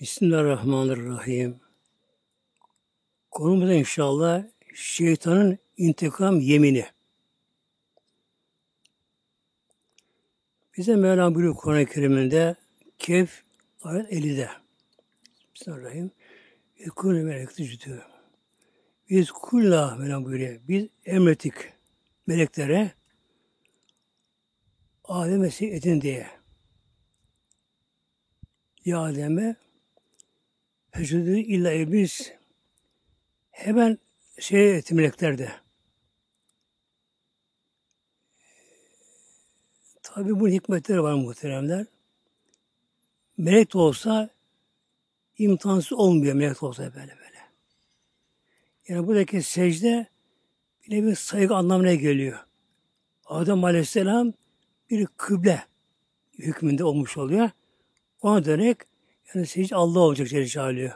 Bismillahirrahmanirrahim. Konumuz inşallah şeytanın intikam yemini. Bize Mevlam buyuruyor Kur'an-ı Kerim'inde Kehf ayet 50'de. Bismillahirrahmanirrahim. Yekûne melekti cüdü. Biz kulla Mevlam buyuruyor. Biz emrettik meleklere Adem'e edin diye. Ya Adem'e Fecüdü illa iblis hemen şey etti melekler. Tabi bu hikmetleri var muhteremler. Melek olsa imtihansız olmuyor melek olsa böyle böyle. Yani buradaki secde bir bir saygı anlamına geliyor. Adem Aleyhisselam bir kıble hükmünde olmuş oluyor. Ona dönerek yani secde Allah olacak Celle Celaluhu.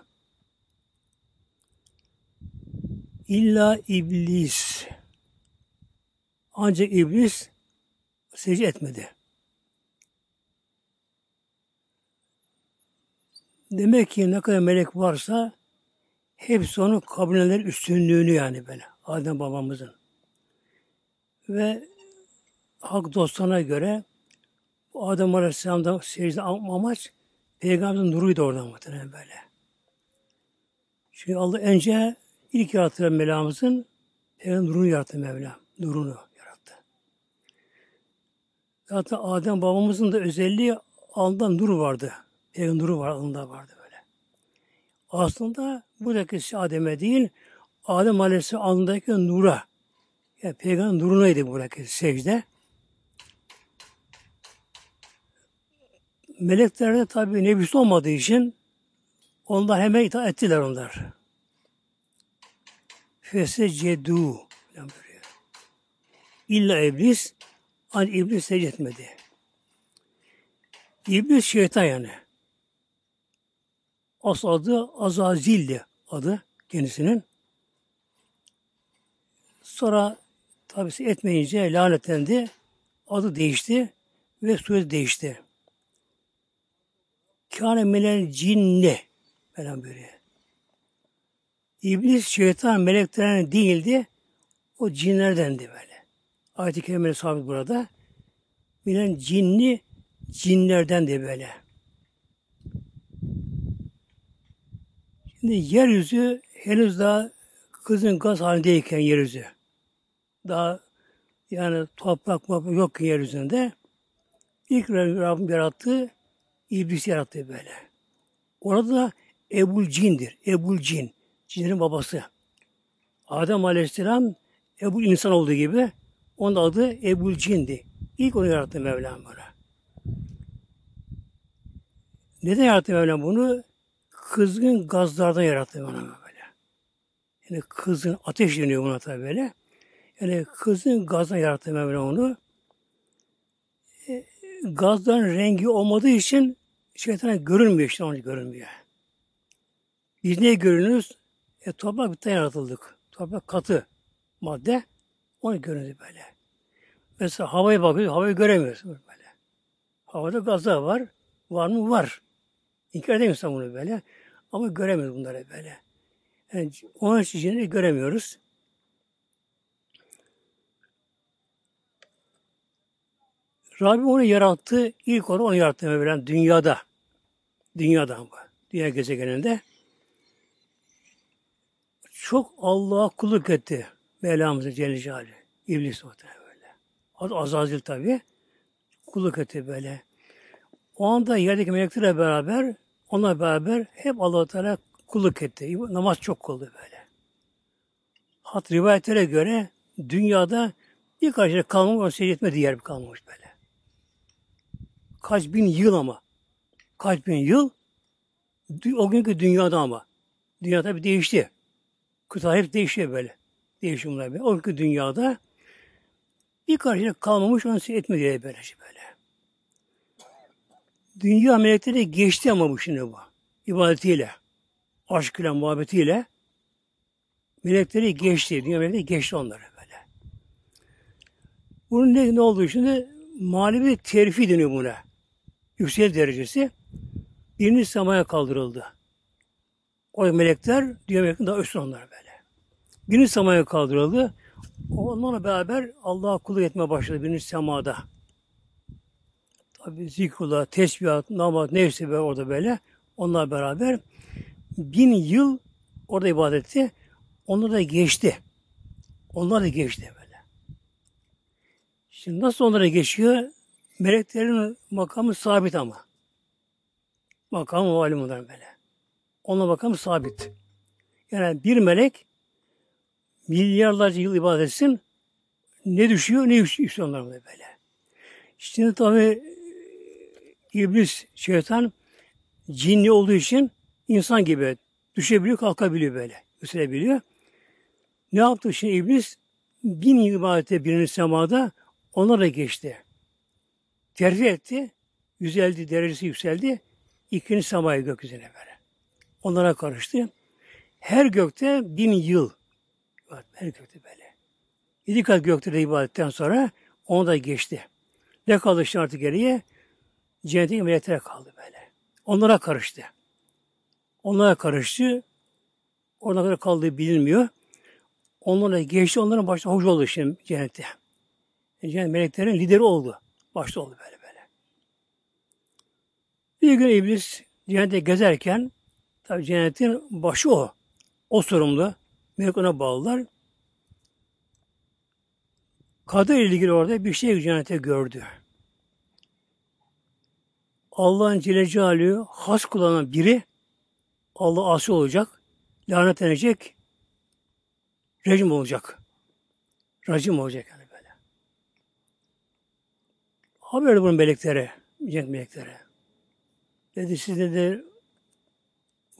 İlla iblis. Ancak iblis secde etmedi. Demek ki ne kadar melek varsa hepsi onun kabineler üstünlüğünü yani böyle. Adem babamızın. Ve hak dostlarına göre Adem Aleyhisselam'da secde amaç Peygamberin nuruydu oradan muhtemelen böyle. Çünkü Allah önce ilk yarattığı Mevlamızın Peygamber nurunu yarattı Mevlam. Nurunu yarattı. Zaten Adem babamızın da özelliği alnında nur vardı. Peygamber nuru var, alnında vardı böyle. Aslında buradaki şey Adem'e değil, Adem Aleyhisselam alnındaki nura, yani Peygamber nurunaydı buradaki secde. Meleklerde tabi nebis olmadığı için onlar hemen itaat ettiler onlar. Fesecedu İlla iblis an iblis secde etmedi. İblis şeytan yani. As adı Azazil'di adı kendisinin. Sonra tabisi etmeyince lanetlendi. Adı değişti ve sureti değişti. Kâne minel cinne. Falan böyle. İblis, şeytan, meleklerden değildi. O cinlerdendi böyle. Ayet-i Kerime'de sabit burada. Bilen cinni cinlerden de böyle. Şimdi yeryüzü henüz daha kızın gaz halindeyken yeryüzü. Daha yani toprak yok ki yeryüzünde. İlk Rabbim yarattığı İblis yarattı böyle. Orada da Ebul Cin'dir. Ebul Cin. Cinlerin babası. Adem Aleyhisselam Ebul insan olduğu gibi onun adı Ebul Cin'di. İlk onu yarattı Mevlam bana. Neden yarattı Mevlam bunu? Kızgın gazlardan yarattı bana böyle. Yani kızın ateş deniyor buna tabi böyle. Yani kızın gazdan yarattı Mevlam onu. E, gazların rengi olmadığı için şeytana görünmüyor işte onu görünmüyor. Biz ne görünürüz? E, toprak bitten yaratıldık. Toprak katı madde. Onu görünüyor böyle. Mesela havaya bakıyoruz, havayı göremiyoruz böyle. Havada gazlar var. Var mı? Var. İnkar edemiyorsun bunu böyle. Ama göremiyoruz bunları böyle. Yani onun için göremiyoruz. Rabbim onu yarattı. İlk onu onu yarattı Mevlam dünyada. Dünyada bu. Dünya gezegeninde. Çok Allah'a kulluk etti. Mevlamızı Celle Celaluhu. İblis muhtemelen böyle. Azazil tabi. Kulluk etti böyle. O anda yerdeki meleklerle beraber onunla beraber hep allah Teala kulluk etti. Namaz çok kıldı böyle. Hat rivayetlere göre dünyada birkaç yere kalmamış, secde etmediği yer kalmamış böyle. Kaç bin yıl ama. Kaç bin yıl o günkü dünyada ama. Dünya tabi değişti. Kıta hep değişiyor böyle. Değişimler böyle. O günkü dünyada bir karşıya kalmamış onu etmedi diye böyle şey böyle. Dünya melekleri geçti ama bu şimdi bu. İbadetiyle, aşkıyla, muhabbetiyle melekleri geçti. Dünya melekleri geçti onları böyle. Bunun ne, ne olduğu şimdi manevi terfi deniyor buna yüksek derecesi birinci semaya kaldırıldı. O melekler, diğer melekler daha üstün onlar böyle. Birinci semaya kaldırıldı. Onlarla beraber Allah'a kulluk etmeye başladı birinci semada. Tabi zikrullah, tesbihat, namaz, neyse böyle orada böyle. Onlar beraber bin yıl orada ibadetti. Onlar da geçti. Onlar da geçti böyle. Şimdi nasıl onlara geçiyor? Meleklerin makamı sabit ama. Makamı valim onların böyle. Onun makamı sabit. Yani bir melek milyarlarca yıl ibadet etsin ne düşüyor ne yükseliyor onlar böyle. Şimdi tabi iblis, şeytan cinli olduğu için insan gibi düşebiliyor, kalkabiliyor böyle. Yükselebiliyor. Ne yaptı şimdi iblis? Bin yıl ibadette birinci semada onlara geçti. Terfi etti. Yüzeldi, derecesi yükseldi. İkinci semaya gökyüzüne böyle. Onlara karıştı. Her gökte bin yıl. Her gökte böyle. Yedi kat gökte de ibadetten sonra onu da geçti. Ne kaldı işte artık geriye? Cennetin meleklere kaldı böyle. Onlara karıştı. Onlara karıştı. Orada kadar kaldığı bilinmiyor. Onlara geçti. Onların başta hoş oldu şimdi cennette. Yani cennet meleklerin lideri oldu. Başta oldu böyle böyle. Bir gün iblis cennette gezerken tabi cennetin başı o. O sorumlu. Melek bağlılar. Kader ile ilgili orada bir şey cennete gördü. Allah'ın Celle Celaluhu has kullanan biri Allah asi olacak, lanetlenecek, rejim olacak. Racim olacak yani Haber bunun meleklere, cennet meleklere. Dedi siz dedi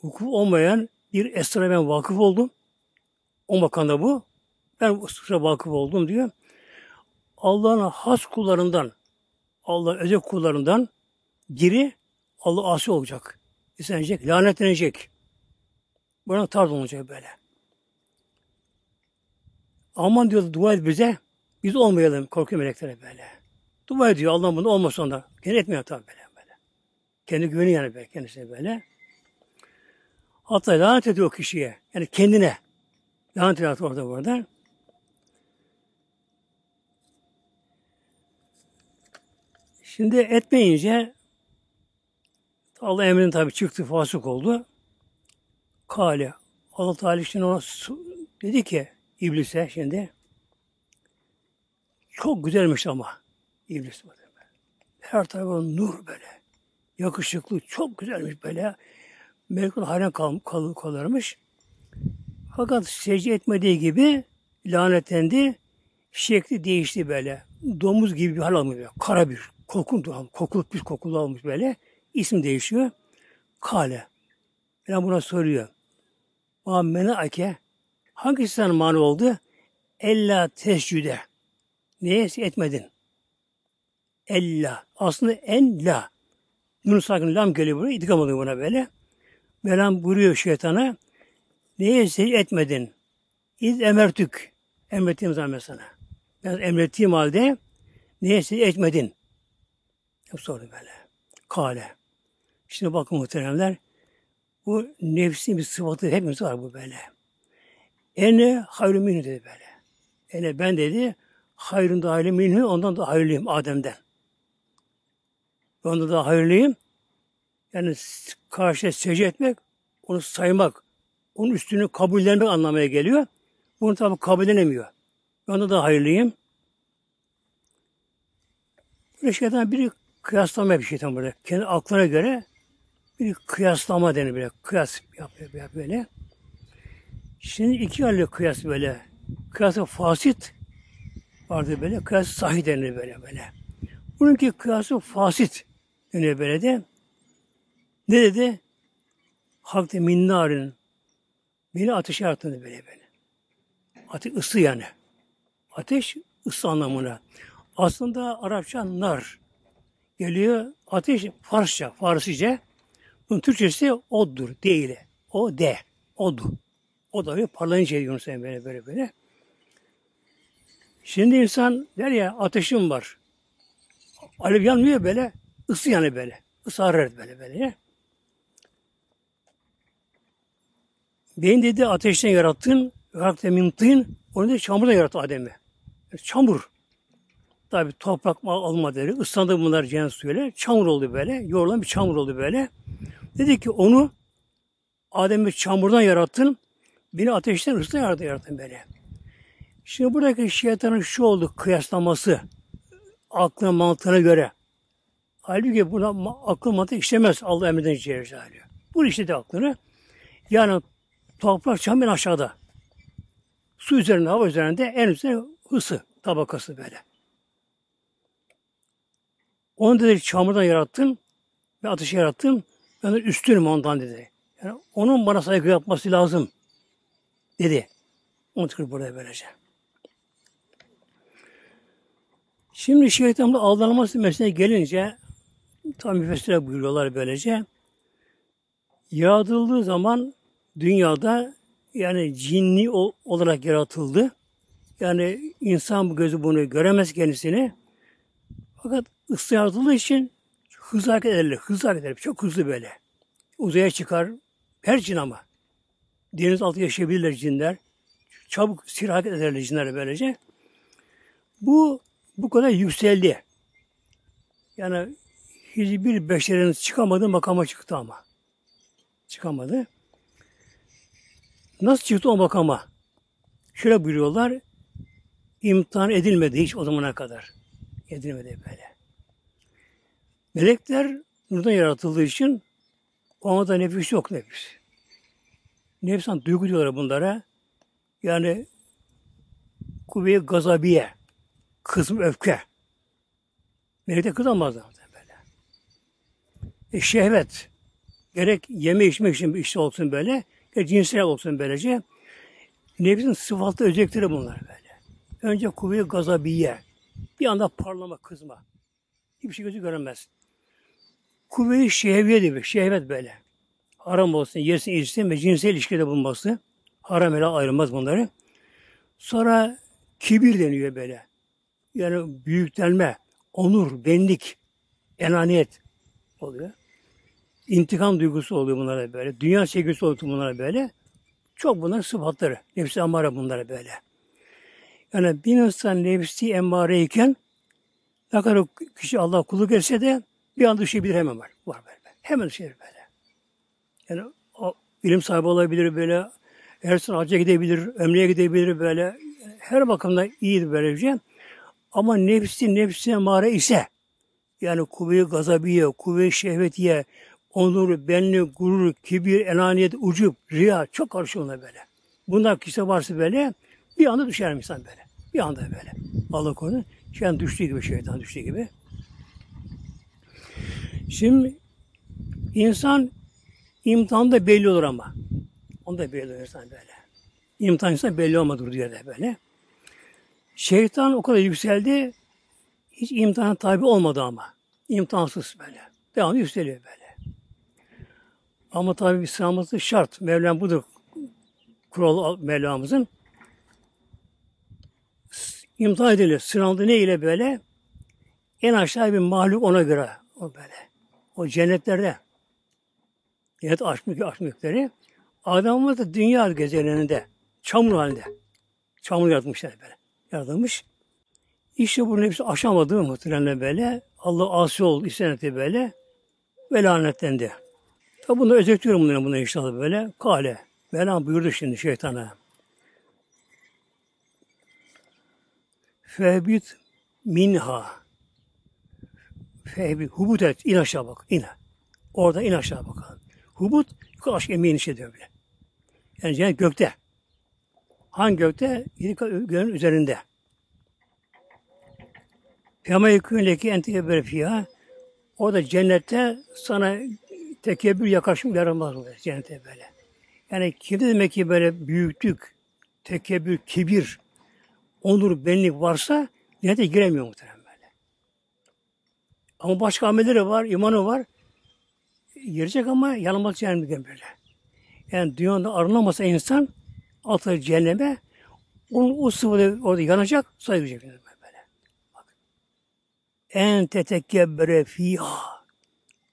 hukuk olmayan bir esra ben vakıf oldum. O makanda bu. Ben bu esra vakıf oldum diyor. Allah'ın has kullarından, Allah özel kullarından biri Allah asi olacak. İstenecek, lanetlenecek. Buna tarz olacak böyle. Aman diyor dua et bize. Biz olmayalım korku meleklere böyle. Dua ediyor Allah bunu olmasın da. Gene etmiyor tabi böyle, böyle. Kendi güveni yani böyle, kendisine böyle. Hatta lanet ediyor o kişiye. Yani kendine. Lanet ediyor orada burada. Şimdi etmeyince Allah emrin tabi çıktı, fasık oldu. Kale. Allah Teala şimdi ona dedi ki iblise şimdi çok güzelmiş ama iblis her tarafı nur böyle. Yakışıklı, çok güzelmiş böyle. Melekler hayran kal, kal, kalırmış. Fakat secde etmediği gibi lanetlendi. Şekli değişti böyle. Domuz gibi bir hal almış. Böyle. Kara bir, kokun, kokulu bir kokulu almış böyle. İsim değişiyor. Kale. Yani buna soruyor. Ama menake hangisi sana mani oldu? Ella tescüde. Neye etmedin? Ella. Aslında en la. Nun sakın lam geliyor buraya. İdgam oluyor buna böyle. Mevlam buyuruyor şeytana. Neye secde etmedin? İz emertük. Emrettiğim zaman sana. Ben emrettiğim halde neye secde etmedin? Hep sordu böyle. Kale. Şimdi bakın muhteremler. Bu nefsin bir sıfatı hepimiz var bu böyle. Ene hayrü dedi böyle. Ene ben dedi hayrın da minhu ondan da hayırlıyım Adem'den. Ondan da hayırlıyım. Yani karşıya secde etmek, onu saymak, onun üstünü kabullenmek anlamaya geliyor. Bunu tabi kabullenemiyor. Ondan da hayırlıyım. Böyle şeyden biri kıyaslama bir şeytan böyle. Kendi aklına göre bir kıyaslama denir böyle. Kıyas yapıyor, yapıyor böyle. Şimdi iki halde kıyas böyle. Kıyası fasit vardır böyle. Kıyas sahih denir böyle böyle. Bununki kıyası fasit denir böyle de. Ne dedi? Hakte minnarin. Beni ateşe attı böyle böyle. Ateş ısı yani. Ateş ısı anlamına. Aslında Arapça nar geliyor. Ateş Farsça, Farsice. Bunun Türkçesi oddur, değil. O de, odu. O da bir parlayınca Yunus Emre böyle böyle böyle. Şimdi insan der ya ateşim var. Alev yanmıyor böyle, ısı yani böyle. Isı böyle böyle. beni dedi ateşten yarattın, yarakta mimtin, onu da çamurdan yarattı Adem'i. Yani çamur. Tabi toprak alma dedi. Islandı bunlar cennet suyuyla. Çamur oldu böyle. Yorulan bir çamur oldu böyle. Dedi ki onu Adem'i çamurdan yarattın. Beni ateşten ısla yarattın, yarattın böyle. Şimdi buradaki şeytanın şu oldu kıyaslaması aklına mantığına göre. Halbuki buna akıl mantık işlemez Allah emreden Celle Bu işledi aklını. Yani toprak çam en aşağıda. Su üzerinde, hava üzerinde en üstte ısı tabakası böyle. Onu dedi çamurdan yarattın ve ateşi yarattın. Ben de üstünüm ondan dedi. Yani onun bana saygı yapması lazım dedi. Onu tıkır buraya böylece. Şimdi şeytanın aldanması meselesine gelince tam müfessire buyuruyorlar böylece. Yaratıldığı zaman dünyada yani cinni olarak yaratıldı. Yani insan gözü bunu göremez kendisini. Fakat ısı yaratıldığı için hızlı hareket ederler. Hızlı hareket ederler. Çok hızlı böyle. Uzaya çıkar. Her cin ama. Deniz altı yaşayabilirler cinler. Çabuk sir hareket ederler cinler böylece. Bu bu kadar yükseldi. Yani hiçbir beşerin çıkamadığı makama çıktı ama. Çıkamadı. Nasıl çıktı o makama? Şöyle buyuruyorlar. imtihan edilmedi hiç o zamana kadar. Edilmedi böyle. Melekler nurdan yaratıldığı için ona da nefis yok nefis. Nefsan duygu diyorlar bunlara. Yani kuvve gazabiye. Kızım öfke. Melekler kızamazlar. E, şehvet. Gerek yeme içmek için işte olsun böyle. Gerek cinsel olsun böylece. Nefsin sıfatlı özellikleri bunlar böyle. Önce kuvve gazabiye. Bir anda parlama, kızma. Hiçbir şey gözü göremez. Kuvve-i şehviye gibi, şehvet böyle. Haram olsun, yersin, içsin ve cinsel ilişkide bulunması. Haram helal ayrılmaz bunları. Sonra kibir deniyor böyle yani büyüklenme, onur, benlik, enaniyet oluyor. İntikam duygusu oluyor bunlara böyle. Dünya sevgisi oluyor bunlara böyle. Çok bunlar sıfatları. Nefsi emmare bunlara böyle. Yani bir insan nefsi emmareyken ne kadar kişi Allah kulluk etse de bir anda düşebilir hemen var. Var böyle. Hemen düşebilir böyle. Yani o, ilim sahibi olabilir böyle. Her sene hacca gidebilir, ömreye gidebilir böyle. Her bakımda iyidir böylece. Ama nefsi nefsine mare ise yani kuvve-i gazabiye, kuvve-i şehvetiye, onur, benlik, gurur, kibir, enaniyet, ucup, riya çok karşı ona böyle. Bunlar kişi varsa böyle bir anda düşer insan böyle. Bir anda böyle. Allah korusun. Şu an düştüğü gibi şeytan düştüğü gibi. Şimdi insan imtihanda belli olur ama. Onda belli olur insan böyle. İmtihan insan belli olmadı diyor de böyle. Şeytan o kadar yükseldi, hiç imtihana tabi olmadı ama. İmtihansız böyle. Devamlı yükseliyor böyle. Ama tabi İslam'ımızın şart. Mevlam budur. Kural Mevlamızın. İmtihan ediliyor. Sınavda ne ile böyle? En aşağı bir mahluk ona göre. O böyle. O cennetlerde. Cennet aşk mülkleri. Adamımız da dünya gezegeninde. Çamur halinde. Çamur yaratmışlar böyle yaratılmış. İşte bunun hepsi aşamadı muhtemelen böyle. Allah asi oldu, istenetti böyle. Ve lanetlendi. Tabi bunu özetliyorum bunları, bunları inşallah böyle. Kale. Mevlam buyurdu şimdi şeytana. Fehbit minha. Fehbit. Hubut et. İn aşağı bak. İn. Orada in aşağı bakalım. Hubut yukarı aşağı emeğin işe diyor bile. Yani cennet gökte. Hangi gökte? Yedi göğün üzerinde. Fema yekûnleki entekebbere fiyâ. O da cennette sana tekebbür yaklaşım yaramaz olur cennete böyle. Yani kimde demek ki böyle büyüklük, tekebbür, kibir, onur, benlik varsa cennete giremiyor muhtemelen böyle. Ama başka amelleri var, imanı var. Girecek ama yanılmaz cehenneme böyle. Yani dünyada arınamasa insan atılır cehenneme. Onun o sıvı orada yanacak, sayılacak böyle. Bak. En tetekebbere fiha.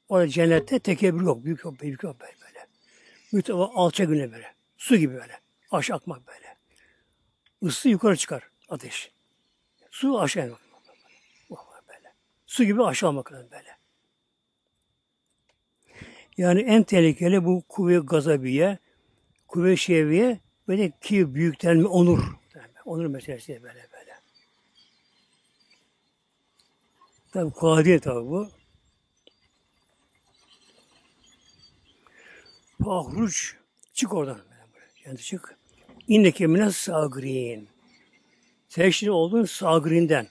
Orada cennette tekebbür yok, büyük yok, büyük yok böyle. böyle. Müteva alça güne böyle. Su gibi böyle. Aşağı akmak böyle. Isı yukarı çıkar ateş. Su aşağı inmek. Böyle. Su gibi aşağı almak böyle. Yani en tehlikeli bu kuvve gazabiye, kuvve şeviye böyle ki büyüklenme onur. Onur meselesi böyle böyle. Tabi değil tabi bu. Fahruç çık oradan. Yani çık. İnneke mine sagrin. Şimdi oldun sagrinden.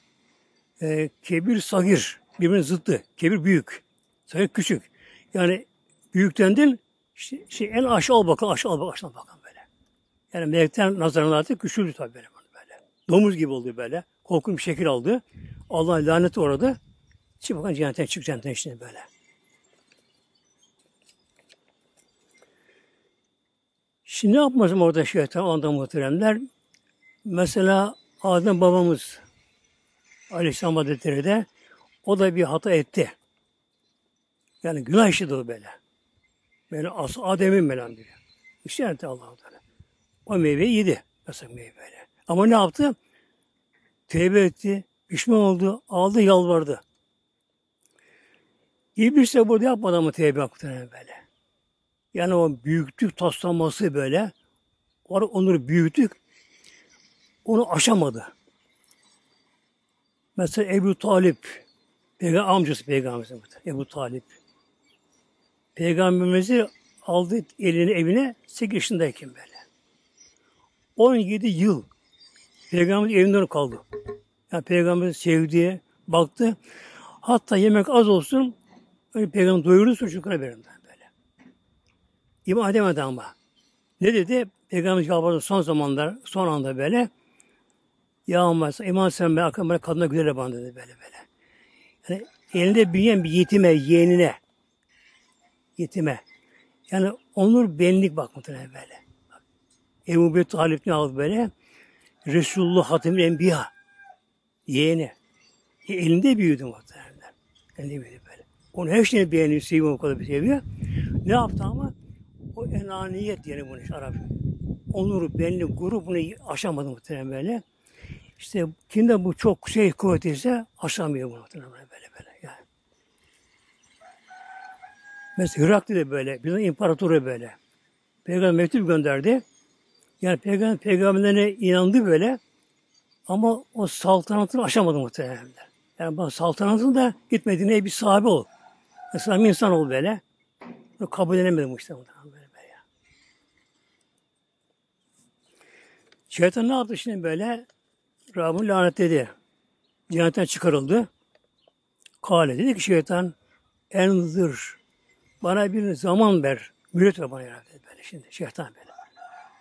Ee, kebir sagir. Birbirinin zıttı. Kebir büyük. Sagir küçük. Yani büyüklendin işte, şey, en aşağı al bakalım. Aşağı al bakalım. Aşağı bakalım böyle. Yani melekten nazarına artık küçüldü tabii böyle. böyle. Domuz gibi oldu böyle. Korkunç bir şekil aldı. Allah'ın laneti orada. Çık bakalım cennetten çık cennetten işte böyle. Şimdi ne yapmasın orada şeytan o anda muhteremler? Mesela Adem babamız Aleyhisselam Hazretleri de o da bir hata etti. Yani günah işledi o böyle. Böyle as Adem'in melan diyor. İşte Allah-u Teala. O meyveyi yedi. Mesela meyve böyle. Ama ne yaptı? Tevbe etti. Pişman oldu. Aldı yalvardı. İblis de burada yapmadı ama tevbe yaptı böyle. Yani o büyüklük taslanması böyle. Onu büyüttük. Onu aşamadı. Mesela Ebu Talip, Peygamber amcası Peygamberimizin Ebu Talip. Peygamberimizi aldı elini evine 8 yaşındayken böyle. 17 yıl Peygamber evinden kaldı. Yani Peygamber sevdiği, baktı. Hatta yemek az olsun, öyle Peygamber doyurdu çocuklara verin. İman edemedi ama. Ne dedi? Peygamber yalvardı son zamanlar, son anda böyle. Ya ama iman sen ben akıllı böyle kadına güzel bana dedi böyle böyle. Yani elinde büyüyen bir yetime, yeğenine. Yetime. Yani onur benlik bak muhtemelen böyle. Ebu Bekir Talip ne aldı böyle? Resulullah Hatemül Enbiya. Yeğeni. E, elinde büyüdü muhtemelen. Elinde büyüdü böyle. Onu her şeyini beğeniyor, seviyor o kadar bir seviyor. Ne yaptı ama? O enaniyet yani bunu işte Arap. Onur, benlik, gurur bunu aşamadı muhtemelen böyle. İşte kimde bu çok şey kuvvet ise aşamıyor bunu muhtemelen böyle böyle. Yani. Mesela Hirakli de böyle, bizim imparatoru böyle. Peygamber mektup gönderdi. Yani peygamber peygamberlerine inandı böyle. Ama o saltanatını aşamadı muhtemelen. Yani bu saltanatın da gitmediğine bir sahibi ol. Bir insan ol böyle. Kabul edemedi muhtemelen. Şeytan ne yaptı şimdi böyle? Rabbim lanetledi. Cennetten çıkarıldı. Kale dedi ki şeytan enzır bana bir zaman ver. Mühlet ver bana ya böyle şimdi. Şeytan böyle.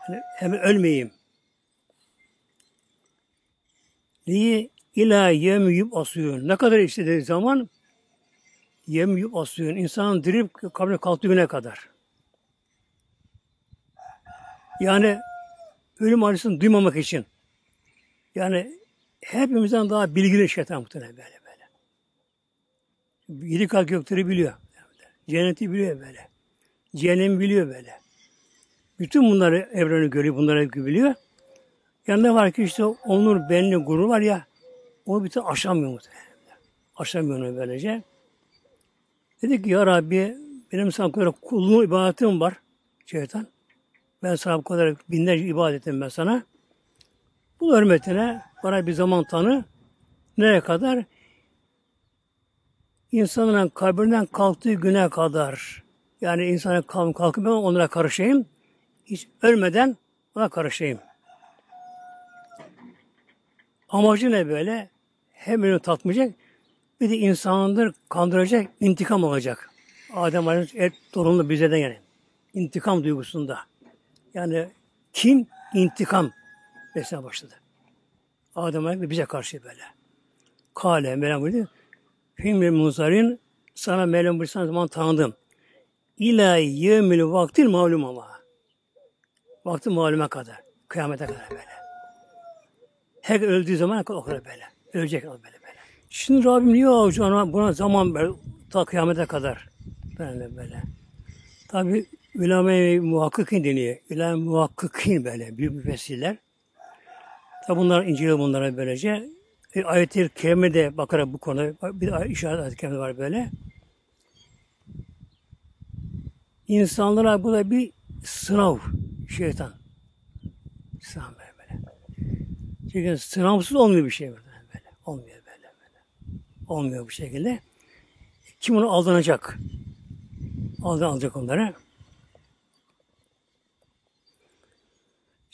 Yani hemen ölmeyeyim. Niye? İlâ yem asıyor. Ne kadar istediği zaman yem asıyor. İnsanın dirip kabrine kalktığı güne kadar. Yani ölüm acısını duymamak için. Yani hepimizden daha bilgili şeytan muhtemelen böyle böyle. Yedi kat gökleri biliyor. Cenneti biliyor böyle. Cehennem biliyor böyle. Bütün bunları evreni görüyor, bunları biliyor. Yanında var ki işte onur, benli, gurur var ya, onu bir aşamıyor muhtemelen. Aşamıyor onu böylece. Dedi ki ya Rabbi, benim sana kadar kulluğum, ibadetim var. Şeytan. Ben sana bu kadar binlerce ibadet ettim ben sana. Bu hürmetine bana bir zaman tanı. Nereye kadar? İnsanın kabrinden kalktığı güne kadar. Yani insanın kalkıp ben onlara karışayım. Hiç ölmeden ona karışayım. Amacı ne böyle? Hem onu tatmayacak, bir de insanları kandıracak, intikam olacak. Adem Aleyhisselam torunlu bizeden yani. İntikam duygusunda. Yani kim intikam beslemeye başladı. Adem Aleyhisselam bize karşı böyle. Kale Meryem buyurdu. Filmle muzarin sana Meryem buyurdu zaman tanıdım. İlâ yevmil vaktil malum ama. Vakti malume kadar. Kıyamete kadar böyle. Her öldüğü zaman o kadar böyle. Ölecek böyle böyle. Şimdi Rabbim niye ona buna zaman ver ta kıyamete kadar. Böyle böyle. Tabi Ulema-i muhakkikin deniyor. Ulema muhakkikin böyle büyük müfessirler. Tabi bunlar inceliyor bunlara böylece. E, ayet-i kerimede bakarak bu konu bir işaret ayet-i kerime var böyle. İnsanlara bu da bir sınav şeytan. Sınav böyle. böyle. Çünkü sınavsız olmuyor bir şey böyle. böyle. Olmuyor böyle, böyle. Olmuyor bu şekilde. Kim onu aldanacak? Aldan alacak onları.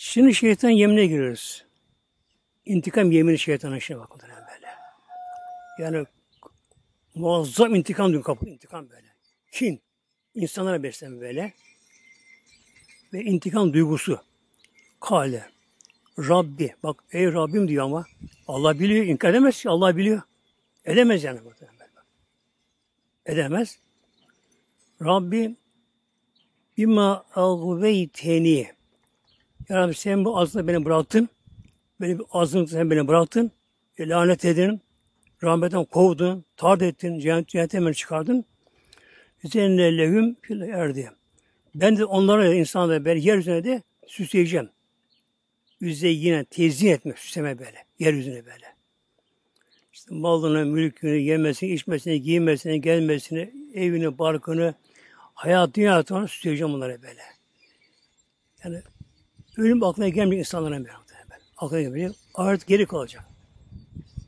Şimdi şeytan yemine giriyoruz. İntikam yemini şeytanın işine bak böyle. Yani muazzam intikam diyor kapı intikam böyle. Kin. insanlara beslenme böyle. Ve intikam duygusu. Kale. Rabbi. Bak ey Rabbim diyor ama Allah biliyor. inkar edemez ki. Allah biliyor. Edemez yani. Edemez. Rabbi bima agveyteni Ya Rabbi sen bu azını beni bıraktın. Beni bir azını sen beni bıraktın. E, lanet edin. Rahmetten kovdun. Tard ettin. Cennet, cennete beni çıkardın. Üzerine lehüm fil erdi. Ben de onlara insanlara ben yeryüzüne de süsleyeceğim. Yüzde yine tezyin etmek, süsleme böyle. Yeryüzüne böyle. İşte malını, mülkünü, yemesini, içmesini, giyinmesini, gelmesini, evini, barkını, hayat, dünyasını süsleyeceğim onlara böyle. Yani ölüm aklına gelmiyor insanlara böyle. Aklına gelmiyor. Artık geri kalacak.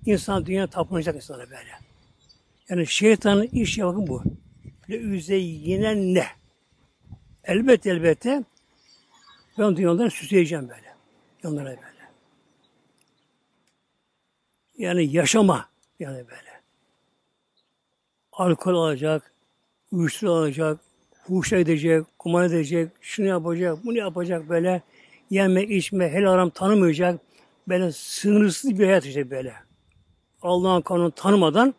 İnsan dünya tapınacak insana böyle. Yani şeytanın iş bakın bu. Le yine ne? Elbette elbette ben dünyadan süsleyeceğim böyle. Onlara böyle. Yani yaşama yani böyle. Alkol alacak, uyuşturucu alacak, huşa edecek, kumar edecek, şunu yapacak, bunu yapacak böyle. Yeme, içme, helal aram tanımayacak. Böyle sınırsız bir hayat işte böyle. Allah'ın kanunu tanımadan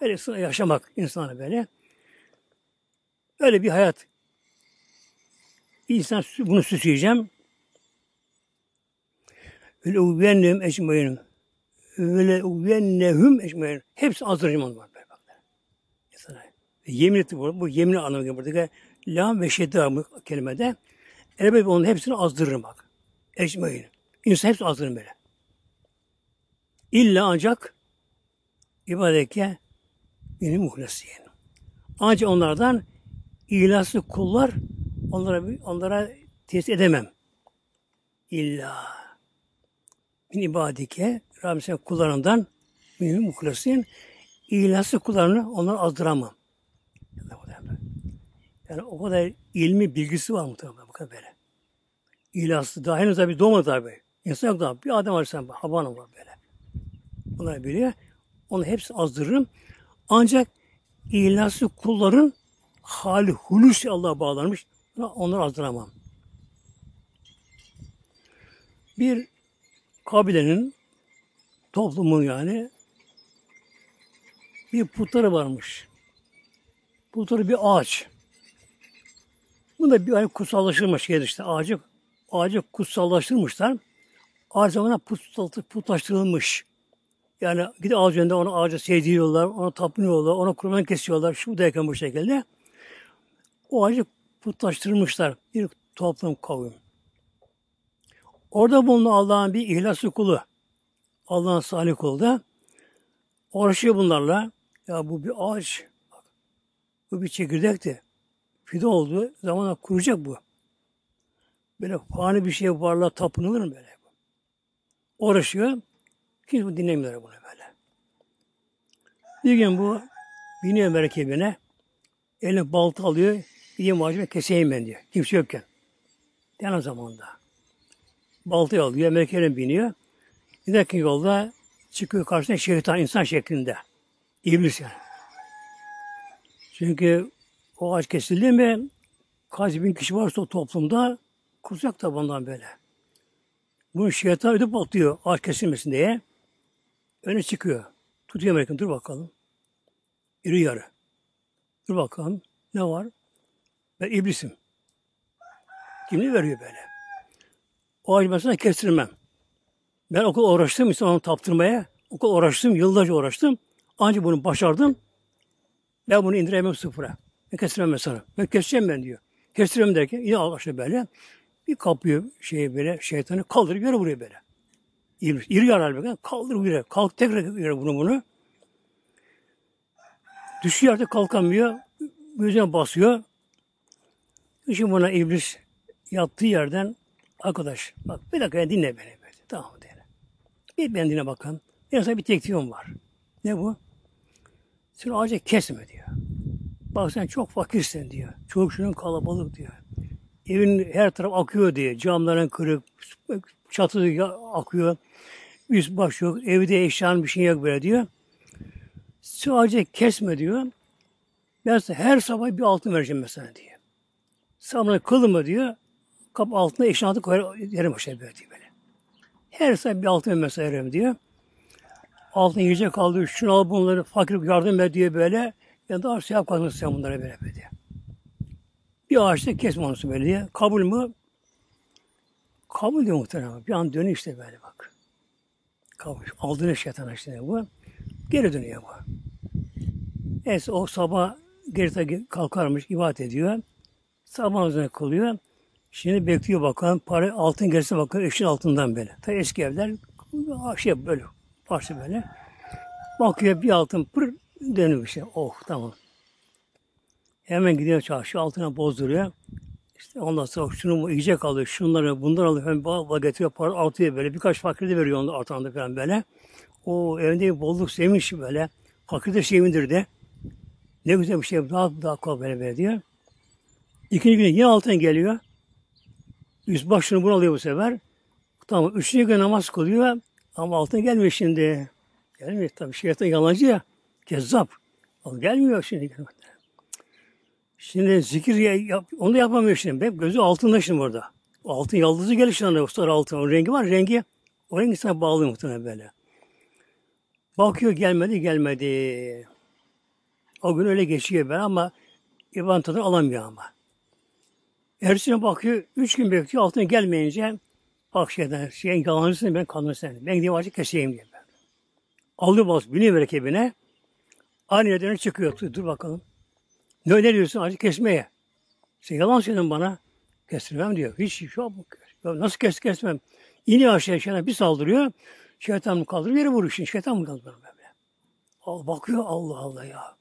böyle yaşamak insana böyle. Öyle bir hayat. İnsan bunu süsleyeceğim. Öyle uvvennehum ecmaîn. Öyle uvvennehum ecmaîn. Hepsi azdırıcım onlar. Böyle. Yemin etti bu. Bu yemin anlamı buradaki la ve şedda kelimede. Elbette onun hepsini azdırırım bak. Ecmaîn. İnsan hepsi azdırırım böyle. İlla ancak ibadeke benim muhlesiyin. Ancak onlardan İhlaslı kullar onlara onlara tesis edemem. İlla min ibadike Rabbim sen kullarından mühim muhlasin ihlaslı kullarını onları azdıramam. Yani o kadar ilmi bilgisi var muhtemelen bu kadar böyle. İhlaslı daha henüz tabi doğmadı tabi. İnsan yok daha. Bir adam var sen havanım var böyle. Bunlar biliyor. Onu hepsi azdırırım. Ancak ihlaslı kulların hali hulus Allah'a bağlanmış. Onları azdıramam. Bir kabilenin toplumun yani bir putları varmış. Putları bir ağaç. Bu da bir hani kutsallaştırmış yer işte ağacı ağacı kutsallaştırmışlar. Ağaç zamana putlaştırılmış. Yani gidip ağaç önünde ona ağaca sevdiriyorlar, ona tapınıyorlar, ona kurban kesiyorlar. Şu derken bu şekilde. O ağacı putlaştırmışlar bir toplum kavim. Orada bulunan Allah'ın bir ihlaslı kulu. Allah'ın salih kulu da uğraşıyor bunlarla. Ya bu bir ağaç. Bu bir çekirdekti. Fide oldu. Zamanla kuracak bu. Böyle fani bir şey varlığa tapınılır mı böyle? Uğraşıyor. Kimse dinlemiyor bunu böyle. Bir gün bu biniyor merkebine. Eline balta alıyor. Gideyim ağacımı keseyim ben diyor. Kimse yokken. O zamanda. Baltayı alıyor, merkezine biniyor. Giderken yolda çıkıyor karşısına şeytan, insan şeklinde. İblis yani. Çünkü o ağaç kesildi mi kaç bin kişi varsa o toplumda kuracak da bundan böyle. Bunu şeytan ödüp atıyor ağaç kesilmesin diye. Öne çıkıyor. Tutuyor Amerikan. Dur bakalım. İri yarı. Dur bakalım. Ne var? Ben iblisim. Kimliği veriyor böyle. O ağacı mesela kestirmem. Ben okul uğraştım, İslam'ı taptırmaya. Okul uğraştım, yıllarca uğraştım. Ancak bunu başardım. Ben bunu indiremem sıfıra. Ben kestirmem mesela. Ben keseceğim ben diyor. Kestiriyorum derken yine başladı böyle. Bir kapıyor şeyi böyle şeytanı kaldırıp yere vuruyor böyle. İri, iri yarar böyle. Kaldırıp yere. Kalk tekrar yere bunu bunu. Düşüyor artık kalkamıyor. Gözüne basıyor. Şimdi buna iblis yattığı yerden arkadaş bak bir dakika dinle beni. Böyle. Tamam diye. Bir ben dinle bakalım. Sana bir teklifim var. Ne bu? Sen ağacı kesme diyor. Bak sen çok fakirsin diyor. Çoluk şunun kalabalık diyor. Evin her taraf akıyor diye. Camların kırık, çatı akıyor. Üst baş yok. Evde eşyan bir şey yok böyle diyor. Ağacı kesme diyor. Ben size her sabah bir altın vereceğim mesela diyor. Sabahına kılma diyor. Kap altına eşyan altı koyar, yerim başına böyle diyor böyle. Her sabah bir altın mesela veririm diyor. Altın yiyecek kaldı. Şunu al bunları fakir yardım et diyor böyle. Ya da yap kazanırsın sen bunlara böyle diye. Bir ağaçta kesme onu böyle diye. Kabul mü? Kabul diyor muhtemelen. Bir an dönüyor işte böyle bak. Kabul. Aldığını şeytan işte bu. Geri dönüyor bu. Neyse o sabah geri kalkarmış, ibadet ediyor. Sabah namazını kılıyor. Şimdi bekliyor bakalım. Para altın gelse bakıyor. Eşin altından böyle. Ta eski evler şey böyle. Parça böyle. Bakıyor bir altın pır dönüyor işte. Oh tamam. Hemen gidiyor çarşı altına bozduruyor. İşte ondan sonra şunu yiyecek alıyor, şunları bunları alıyor. Hem bağ getiriyor, para artıyor böyle. Birkaç fakir de veriyor onun artanda falan böyle. O evinde bir bolluk sevinç böyle. Fakir de sevindirdi. Ne güzel bir şey. Daha daha kolay böyle, böyle diyor. İkinci gün yine altına geliyor. Üst başını bunu alıyor bu sefer. Tamam. Üçüncü gün namaz kılıyor. Ama altına gelmiyor şimdi. Gelmiyor tabii. Şeytan yalancı ya. Kezzap. O gelmiyor şimdi. Şimdi zikir yap, onu da yapamıyor şimdi. Hep gözü altında şimdi burada. Altın yaldızı gelir şimdi. Sarı altın. O rengi var. Rengi o rengi sana bağlı muhtemelen böyle. Bakıyor gelmedi gelmedi. O gün öyle geçiyor ben ama İvan tadını alamıyor ama. Ertesine bakıyor, üç gün bekliyor, altına gelmeyince bak şeyden, şeyin yalancısın ben kanını sen. Ben gideyim acı keseyim diye ben. Alıyor bas, biniyor merekebine. Aynı yerden çıkıyor. Dur bakalım. Ne öneriyorsun acı kesmeye? Sen yalan söyledin bana. Kestirmem diyor. Hiç an ya nasıl kes kesmem? İniyor aşağıya şeytan bir saldırıyor. Şeytan mı kaldırıyor, yere vuruyor şimdi. Şeytan mı kaldırıyor böyle? Al, bakıyor Allah Allah ya.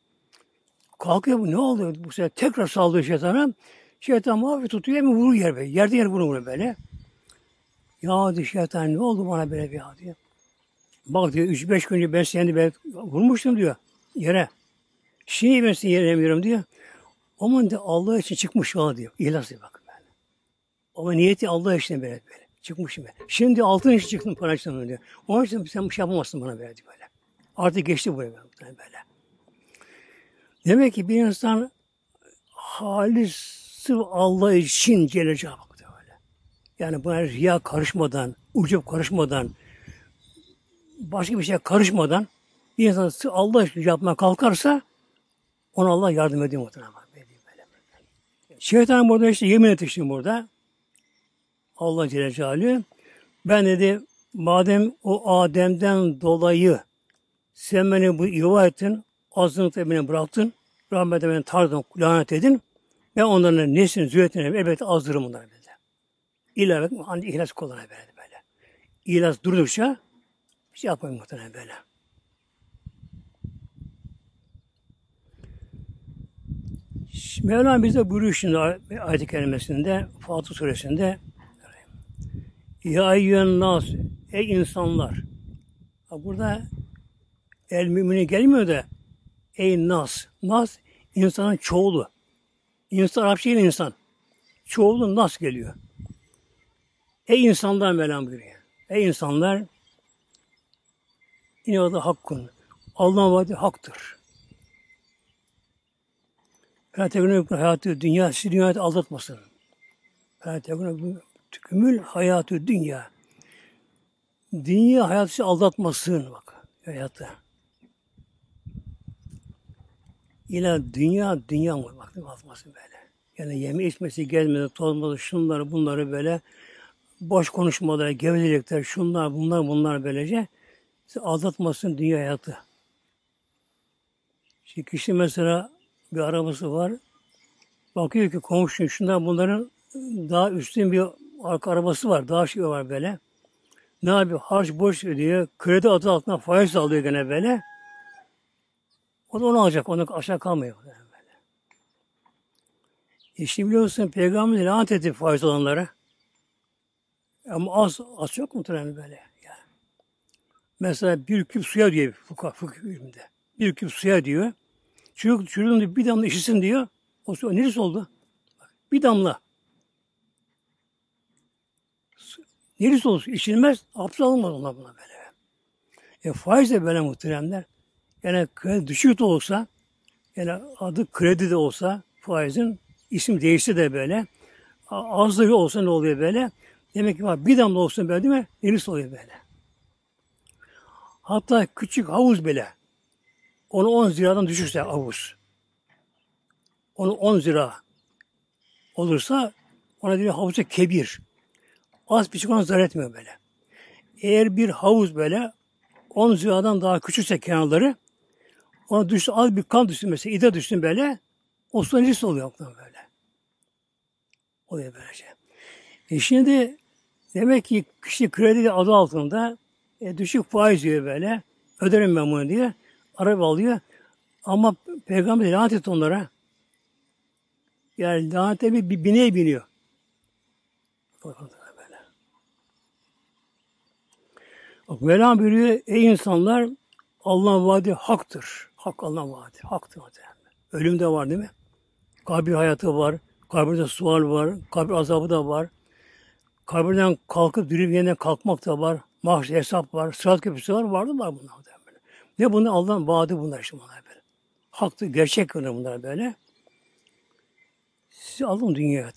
Kalkıyor bu ne oluyor? Bu sefer tekrar saldırıyor şeytana. Şeytan mavi tutuyor hemen vurur yer böyle. Yerde yer vurur böyle. Ya şeytan ne oldu bana böyle bir ya diyor. Bak diyor üç beş gün önce ben seni ben vurmuştum diyor yere. Ben seni yere yemiyorum diyor. Aman diyor Allah için çıkmış yola diyor. İhlas diyor bak böyle. Ama niyeti Allah için böyle böyle. Çıkmışım ben. Şimdi altın için çıktım para için diyor. Onun için sen bir şey yapamazsın bana böyle diyor böyle. Artık geçti buraya böyle. Demek ki bir insan halis Sırf Allah için Celle Celaluhu böyle. Yani buna riya karışmadan, ucup karışmadan, başka bir şey karışmadan bir insan Allah için yapmaya kalkarsa ona Allah yardım ediyor muhtemelen. Şeytan burada işte yemin etti burada. Allah Celle Celaluhu. Ben dedi madem o Adem'den dolayı sen beni bu yuva ettin, azınlıkta beni bıraktın, rahmete beni tardın, lanet edin. Ben onların neslini, zürriyetini elbette azdırırım onlara böyle. İlahi hani ihlas kullanan böyle böyle. İhlas durdukça bir şey yapmayın muhtemelen böyle. Mevlam bize buyuruyor şimdi ayet-i kerimesinde, Fatih suresinde Ya eyyühen nas, ey insanlar. Burada el mümini gelmiyor da ey nas. Nas insanın çoğulu. İnsan Arapça yine insan. Çoğulu nas geliyor. Ey insanlar Mevlam buyuruyor. Ey insanlar da hakkın. Allah'ın vaadi haktır. Felatekune hayatı dünya sizi dünyayı aldatmasın. Felatekune tükümül hayatı dünya. Dünya hayatı aldatmasın bak hayatı. İla dünya, dünya mı? Bak almasın böyle. Yani yeme içmesi, gezmesi, tozması, şunları, bunları böyle boş konuşmalar, gevezelikler, şunlar, bunlar, bunlar böylece aldatmasın dünya hayatı. Şimdi kişi mesela bir arabası var, Bakıyor ki komşu şundan bunların daha üstün bir arka arabası var. Daha şey var böyle. Ne yapıyor? Harç borç ödüyor. Kredi adı altına faiz alıyor gene böyle. O da onu alacak. Onu aşağı kalmıyor. Böyle. E şimdi biliyorsun Peygamber lanet etti faiz alanlara. Ama az, az çok mu böyle yani. Mesela bir küp suya diyor fıkıh ilminde. Bir küp suya diyor. Çocuk çocuğun bir damla işitsin diyor. O su neresi oldu? Bir damla. Neresi olsun? İçilmez. Abdest alınmaz ona buna böyle. E faiz de böyle muhteremler. Yani kredi düşük de olsa, yani adı kredi de olsa faizin isim değişti de böyle. Az da olsa ne oluyor böyle? Demek ki var bir damla olsun böyle değil mi? Neresi oluyor böyle. Hatta küçük havuz bile onu 10 ziradan düşürse havuz. Onu 10 zira olursa ona diyor havuza kebir. Az bir şey ona zarar etmiyor böyle. Eğer bir havuz böyle 10 ziradan daha küçükse kenarları ona düştü az bir kan düşsün mesela ide düşsün böyle o su neresi oluyor böyle. Oluyor böylece. E şimdi demek ki kişi kredi adı altında e, düşük faiz diyor böyle. Öderim ben bunu diye. Araba alıyor. Ama peygamber lanet etti onlara. Yani lanete bir, bir bineğe biniyor. Bak Mevlam buyuruyor, ey insanlar Allah'ın vaadi haktır. Hak Allah'ın vaadi. Haktır. Ölüm de var değil mi? Kabir hayatı var. Kabirde sual var. Kabir azabı da var. Kabirden kalkıp dirip yeniden kalkmak da var. Mahşer hesap var. Sırat köprüsü var. Vardı var bunlar. Böyle. Ne bunlar? Allah'ın vaadi bunlar işte bunlar böyle. Haktı, gerçek bunlar böyle. Sizi alın dünyaya.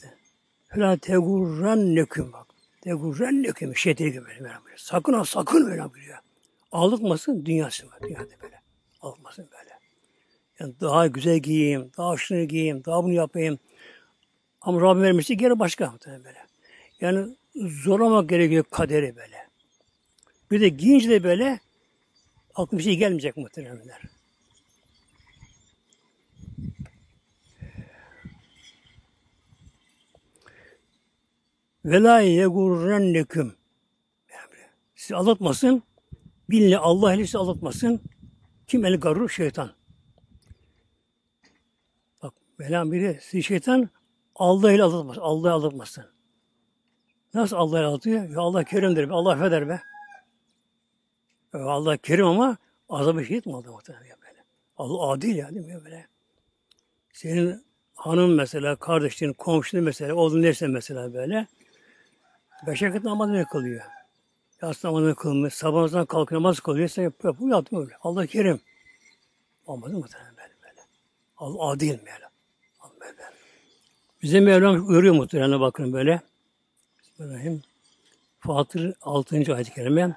Fela tegurren neküm bak. Tegurren neküm. Şeytani gibi böyle. Sakın ha sakın böyle biliyor. Aldıkmasın dünyası var. Dünyada böyle. Aldıkmasın böyle. Yani daha güzel giyeyim, daha şunu giyeyim, daha bunu yapayım. Ama Rabbim vermişti geri başka böyle. Yani zorlamak gerekiyor kaderi böyle. Bir de giyince de böyle aklına bir şey gelmeyecek muhtemelenler. Ve la yegurrenneküm. Sizi aldatmasın. Bilin Allah eli sizi aldatmasın. Kim el garur? Şeytan. Bak Mevlam biri sizi şeytan Allah ile aldatmasın. Allah aldatmasın. Nasıl Allah ile aldatıyor? Ya Allah kerimdir. Allah affeder be. Ya Allah kerim ama azabı şehit mi aldı muhtemelen böyle. Allah adil ya değil mi böyle? Senin hanım mesela, kardeşlerin, komşunun mesela, oğlun neyse mesela böyle. Beş vakit namazını kılıyor. Yatsı namazını kılmış, sabahından kalkıyor, namaz kılıyor, sen yapıyor, yapıyor, yapıyor öyle. Allah kerim. Olmadı mı muhtemelen böyle böyle. Allah adil yani? Allah böyle. Bize Mevlam görüyor muhtemelen bakın böyle. Bismillahirrahmanirrahim. Fatır 6. ayet-i kerime.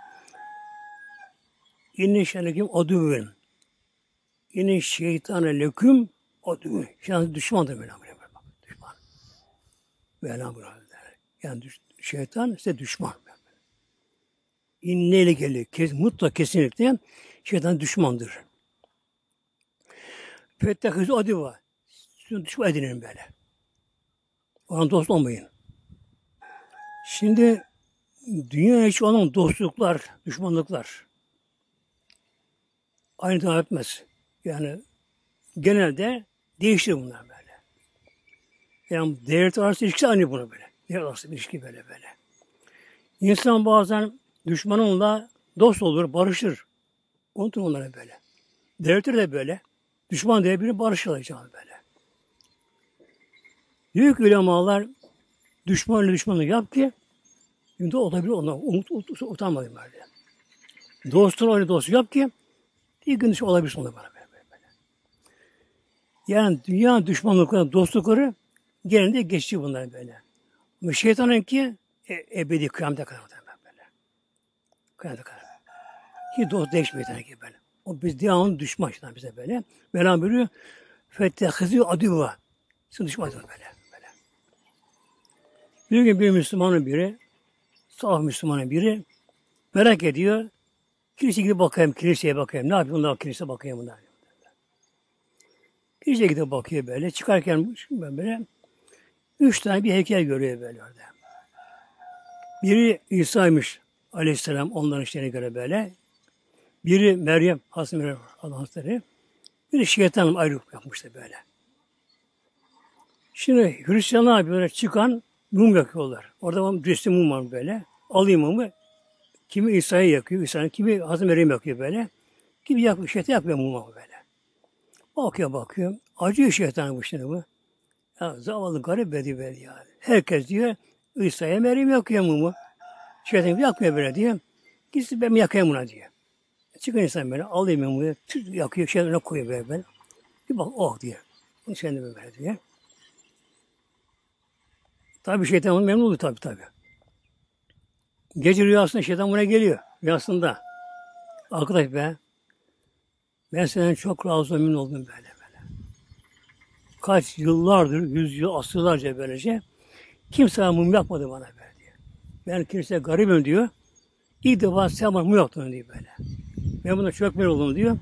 İnne şenekim adüvün. İnne şeytane leküm adüvün. Şeytan düşmandır Mevlam. Düşman. Mevlam Yani şeytan size düşman. İnneyle geliyor. Kes, mutlak kesinlikle şeytan düşmandır. Fettehiz adı var. Düşman edinin böyle. Ona dost olmayın. Şimdi dünya hiç olan dostluklar, düşmanlıklar aynı devam etmez. Yani genelde değişir bunlar böyle. Yani devlet arası ilişkisi aynı bunu böyle. Devlet arası ilişki böyle böyle. İnsan bazen düşmanınla dost olur, barışır. Unutun onları böyle. Devletler de böyle. Düşman diye biri barışılacak böyle. Büyük ulemalar düşmanla düşmanlık yap ki Şimdi olabilir ona. Umut, umut utanmayın böyle. Dostun öyle dostu yap ki bir gün dışı olabilir sonra bana böyle, böyle. Yani dünya düşmanlıkları, dostlukları genelde geçiyor bunlar böyle. Ama şeytanın ki e, ebedi kıyamete kadar böyle. Kıyamete kadar. Hiç dost değişmiyor tabii ki böyle. O biz devamlı düşman işte bize böyle. Mevlam buyuruyor. Fettehizi adüva. Sen düşman böyle. böyle. Bir gün bir Müslümanın biri saf Müslümanın biri merak ediyor. Kiliseye gidip bakayım, kiliseye bakayım. Ne yapıyor bunlar kiliseye bakayım bunlar. Gece gidip bakıyor böyle. Çıkarken böyle üç tane bir heykel görüyor böyle orada. Biri İsa'ymış aleyhisselam onların işlerine göre böyle. Biri Meryem, Hazreti Meryem Hazretleri. Biri şeytan ayrı yapmıştı böyle. Şimdi Hristiyanlar böyle çıkan mum yakıyorlar. Orada düştü mum var böyle. Alayım mumu. Kimi İsa'yı yakıyor, İsa'nın kimi Hazreti Meryem yakıyor böyle. Kimi yakıyor, şeytan yakıyor mumu böyle. Bakıyor bakıyor. Acıyor şeytan bu şimdi bu. Ya zavallı garip bedi böyle yani. Herkes diyor İsa'ya Meryem yakıyor mumu. Şeytan yakmıyor böyle diyor. Gitsin ben yakayım buna diyor. Çıkıyor insan böyle alayım mumu. Yakıyor şeytanına koyuyor böyle böyle. Bir bak oh diyor. Bunu şimdi böyle diyor. Tabi şeytan memnun oluyor tabi tabi. Gece rüyasında şeytan buna geliyor. Rüyasında. Arkadaş be ben senden çok razı memnun oldum böyle böyle. Kaç yıllardır, yüz yıl, asırlarca böylece kimse mum yapmadı bana böyle diyor. Ben kimse garibim diyor. İlk defa sen bana mum yaptın diyor böyle. Ben buna çok memnun oldum diyor.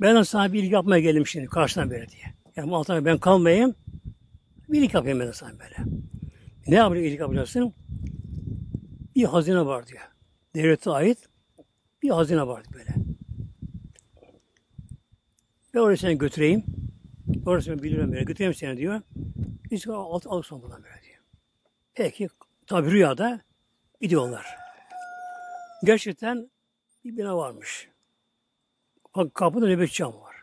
Ben de sana bir iyilik yapmaya geldim şimdi karşına böyle diye. Yani altına ben kalmayayım. Bir iyilik yapayım ben de sana böyle. Ne yapayım iyilik yapacaksın? Bir hazine var diyor. Devlete ait bir hazine var böyle. Ben oraya seni götüreyim. Orası ben biliyorum böyle. Götüreyim seni diyor. Biz alt alırsın buradan böyle diyor. Peki tabi rüyada gidiyorlar. Gerçekten bir bina varmış. Bak kapıda nöbetçi cam var.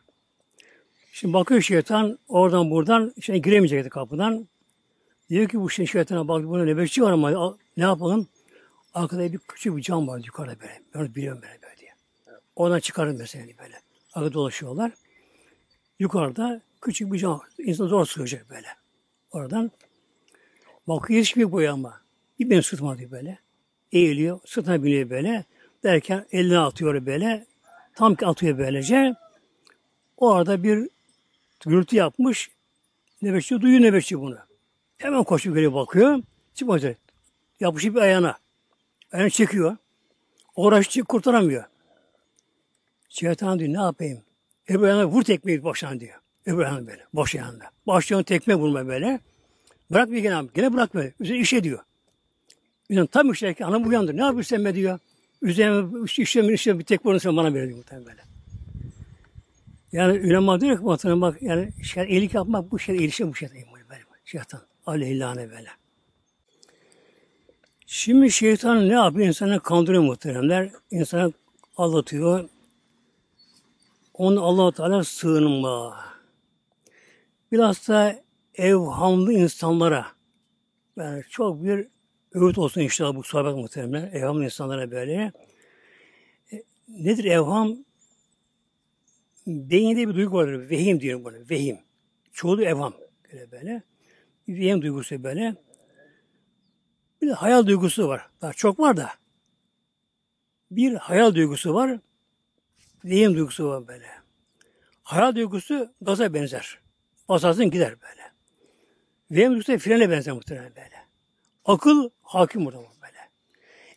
Şimdi bakıyor şeytan oradan buradan içine giremeyecek kapıdan. Diyor ki bu şey şeytana bak burada nöbetçi var ama ne yapalım? Arkada bir küçük bir cam var yukarıda böyle. Ben biliyorum böyle böyle diye. Oradan çıkarım mesela böyle. Arkada dolaşıyorlar. Yukarıda küçük bir cam. İnsan zor sığacak böyle. Oradan bakıyor hiçbir boy ama. Bir beni sırtma böyle. Eğiliyor. Sırtına biniyor böyle. Derken eline atıyor böyle. Tam ki atıyor böylece. Orada bir gürültü yapmış. Nöbetçi duyuyor nöbetçi bunu. Hemen koşup geliyor bakıyor. Çıkmayacak. Yapışıp bir ayağına. Ayağını çekiyor. Uğraşçı kurtaramıyor. Şeytan diyor ne yapayım? Öbür ayağına vur tekmeyi baştan diyor. Öbür ayağına böyle. Boş ayağında. Başlıyor tekme vurma böyle. Bırak bir gene Gene bırak böyle. Üzerine işe diyor. Üzerine tam işlerken anam uyandı. Ne yapıyorsun sen be diyor. Üzerine işe işe bir tek vurursun bana veriyor muhtemelen böyle. Yani ulema diyor ki bak yani şey, iyilik yapmak bu şey ilişki bu şey böyle. Şeytan. Aleyhillâne böyle. Şimdi şeytan ne yapıyor? İnsanı kandırıyor muhteremler. İnsanı aldatıyor. Onu allah Teala sığınma. Biraz da evhamlı insanlara yani çok bir öğüt olsun inşallah bu sohbet muhteremler. Evhamlı insanlara böyle. E, nedir evham? Beyinde bir duygu vardır. Vehim diyorum bunu. Vehim. Çoğu evham. Böyle böyle. Vehim duygusu böyle. Bir de hayal duygusu var. Daha çok var da. Bir hayal duygusu var. Vehim duygusu var böyle. Hayal duygusu gaza benzer. Basarsın gider böyle. Vehim duygusu frene benzer muhtemelen böyle. Akıl hakim burada böyle.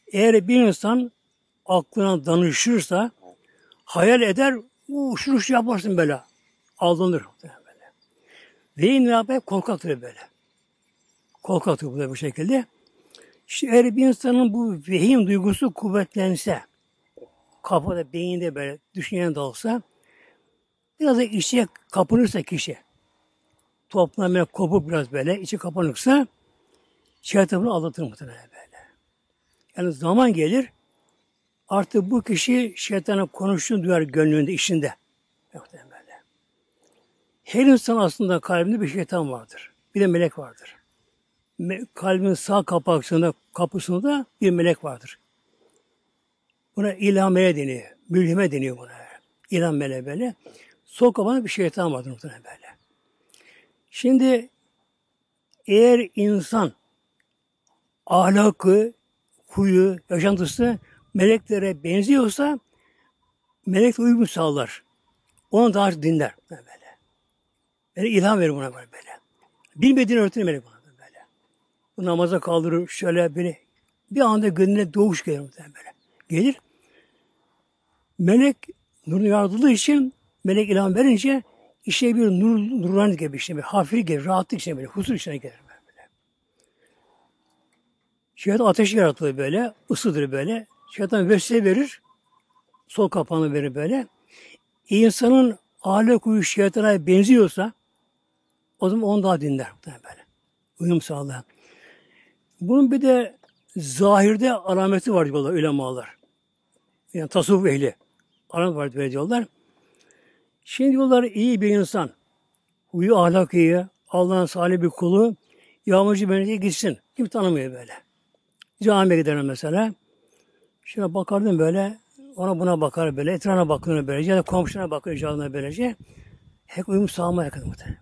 Eğer bir insan aklına danışırsa hayal eder, şunu şu yaparsın böyle. Aldanır böyle. Vehim ne yapar? Korkaktır böyle. Korkaktır bu şekilde. İşte eğer bir insanın bu vehim duygusu kuvvetlense, kafada, beyinde böyle düşünen de olsa, biraz da içe kapanırsa kişi, toplumdan böyle kopup biraz böyle, içi kapanırsa, şeytan bunu aldatır muhtemelen böyle. Yani zaman gelir, artık bu kişi şeytanın konuştuğunu duyar gönlünde, işinde. Muhtemelen böyle. Her insan aslında kalbinde bir şeytan vardır. Bir de melek vardır kalbin sağ kapakçığında, kapısında bir melek vardır. Buna ilhameye deniyor. Mülhime deniyor buna. İlham meleği böyle. Sol kapağında bir şeytan vardır muhtemelen böyle. Şimdi eğer insan ahlakı, huyu, yaşantısı meleklere benziyorsa melek uyum sağlar. Onu daha dinler böyle. Böyle ilham verir buna böyle. Bilmediğini öğretir melek buna bu namaza kaldırır şöyle beni. Bir anda gönlüne doğuş gelir böyle. Gelir. Melek nurunu yardıldığı için melek ilham verince İşte bir nur, nurlanlık gibi işte bir hafiflik gibi, rahatlık içine böyle, huzur içine gelir böyle. Şeytan ateş yaratılır böyle, ısıdır böyle. Şeytan vesile verir, sol kapağını verir böyle. İnsanın ahlak uyu şeytana benziyorsa o zaman onu daha dinler böyle. Uyum sağlar. Bunun bir de zahirde alameti var diyorlar ulemalar. Yani tasavvuf ehli. Alamet var diyorlar. Şimdi diyorlar iyi bir insan, huyu ahlak iyi, Allah'ın salih bir kulu, yağmurcu bence gitsin. Kim tanımıyor böyle. Camiye giderim mesela. Şuna bakardım böyle, ona buna bakar böyle, etrafına bakıyor böylece, ya da komşuna bakıyor icabına böylece. Hep uyum sağlamaya yakın muhtemelen.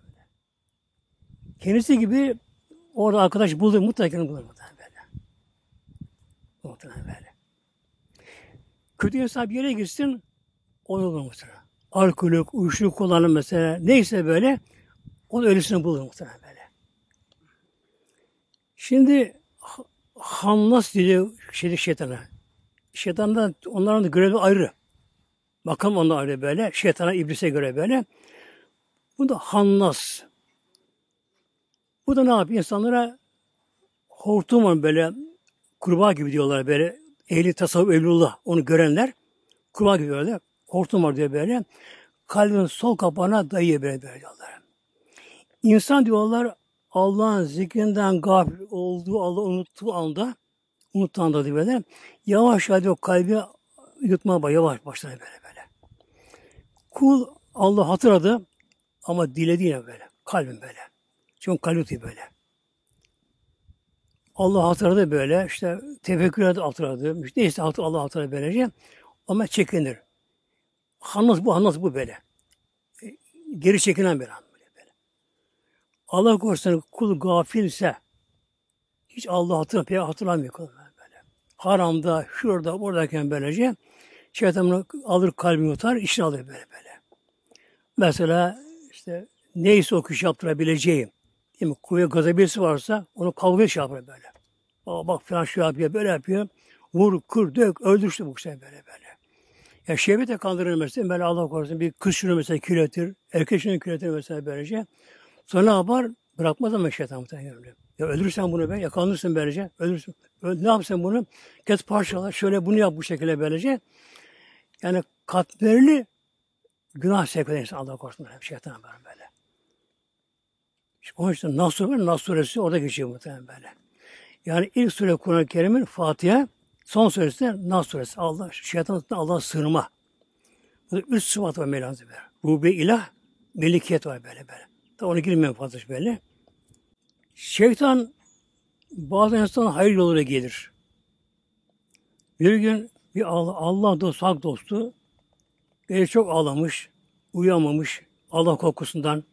Kendisi gibi orada arkadaş bulur, mutlaka bulur muhtemelen böyle. Muhtemelen böyle. Kötü insan bir yere gitsin, o olur muhtemelen. Alkolük, uyuşturucu kullanım mesela, neyse böyle, onu ölüsünü bulur muhtemelen böyle. Şimdi Hannas diye şeydi şeytana. Şeytandan onların da görevi ayrı. Bakalım onlar ayrı böyle. Şeytana, iblise göre böyle. Bu da Hannas. Bu da ne yapıyor? İnsanlara hortum böyle kurbağa gibi diyorlar böyle. Ehli tasavvuf evlullah onu görenler kurbağa gibi diyorlar. Hortum var diyor böyle. Kalbin sol kapağına dayıyor böyle, böyle diyorlar. İnsan diyorlar Allah'ın zikrinden gafil olduğu, Allah unuttuğu anda unuttuğu anda diyor böyle. Yavaş yavaş o kalbi yutmaya yavaş başlar böyle böyle. Kul Allah hatırladı ama diledi yine böyle. Kalbim böyle. Çünkü kalbi böyle. Allah hatırladı böyle, işte tefekkür etti hatırladı, neyse Allah hatırladı böylece ama çekinir. Hannas bu, hannas bu böyle. E, geri çekilen bir an böyle. böyle. Allah korusun kul gafilse hiç Allah hatırlamıyor, hatırlamıyor kul böyle. Haramda, şurada, buradayken böylece şeytan alır kalbini yutar, işini alır böyle böyle. Mesela işte neyse o kişi yaptırabileceğim. Değil mi? Kuvvet gazabiyesi varsa onu kavga şey yapar böyle. Baba bak falan şu yapıyor, böyle yapıyor. Vur, kır, dök, öldürsün bu şey böyle böyle. Ya şehvete kandırır mesela. Böyle Allah korusun bir kız şunu mesela kiretir. Erkek şunu kiretir mesela böylece. Sonra ne yapar? Bırakmaz ama şeytan muhtemelen. Ya öldürürsen bunu be, yakalanırsın böylece. Ölürsün. Öl, ne yapsın bunu? Kes parçalar. Şöyle bunu yap bu şekilde böylece. Yani katmerli günah sevk eder Allah korusun. Şeytan böyle. İşte onun için Nas suresi, Nas suresi orada geçiyor muhtemelen böyle. Yani ilk sure Kur'an-ı Kerim'in Fatiha, son suresi de Nas suresi. Allah, şeytanlıktan Allah sığınma. Burada üç sıfat var Mevla'nın böyle. Rubi ilah, melikiyet var böyle böyle. Da onu girmiyorum fazla böyle. Şeytan bazı insan hayır yoluyla gelir. Bir gün bir Allah, Allah dostu, hak dostu böyle çok ağlamış, uyuyamamış Allah korkusundan,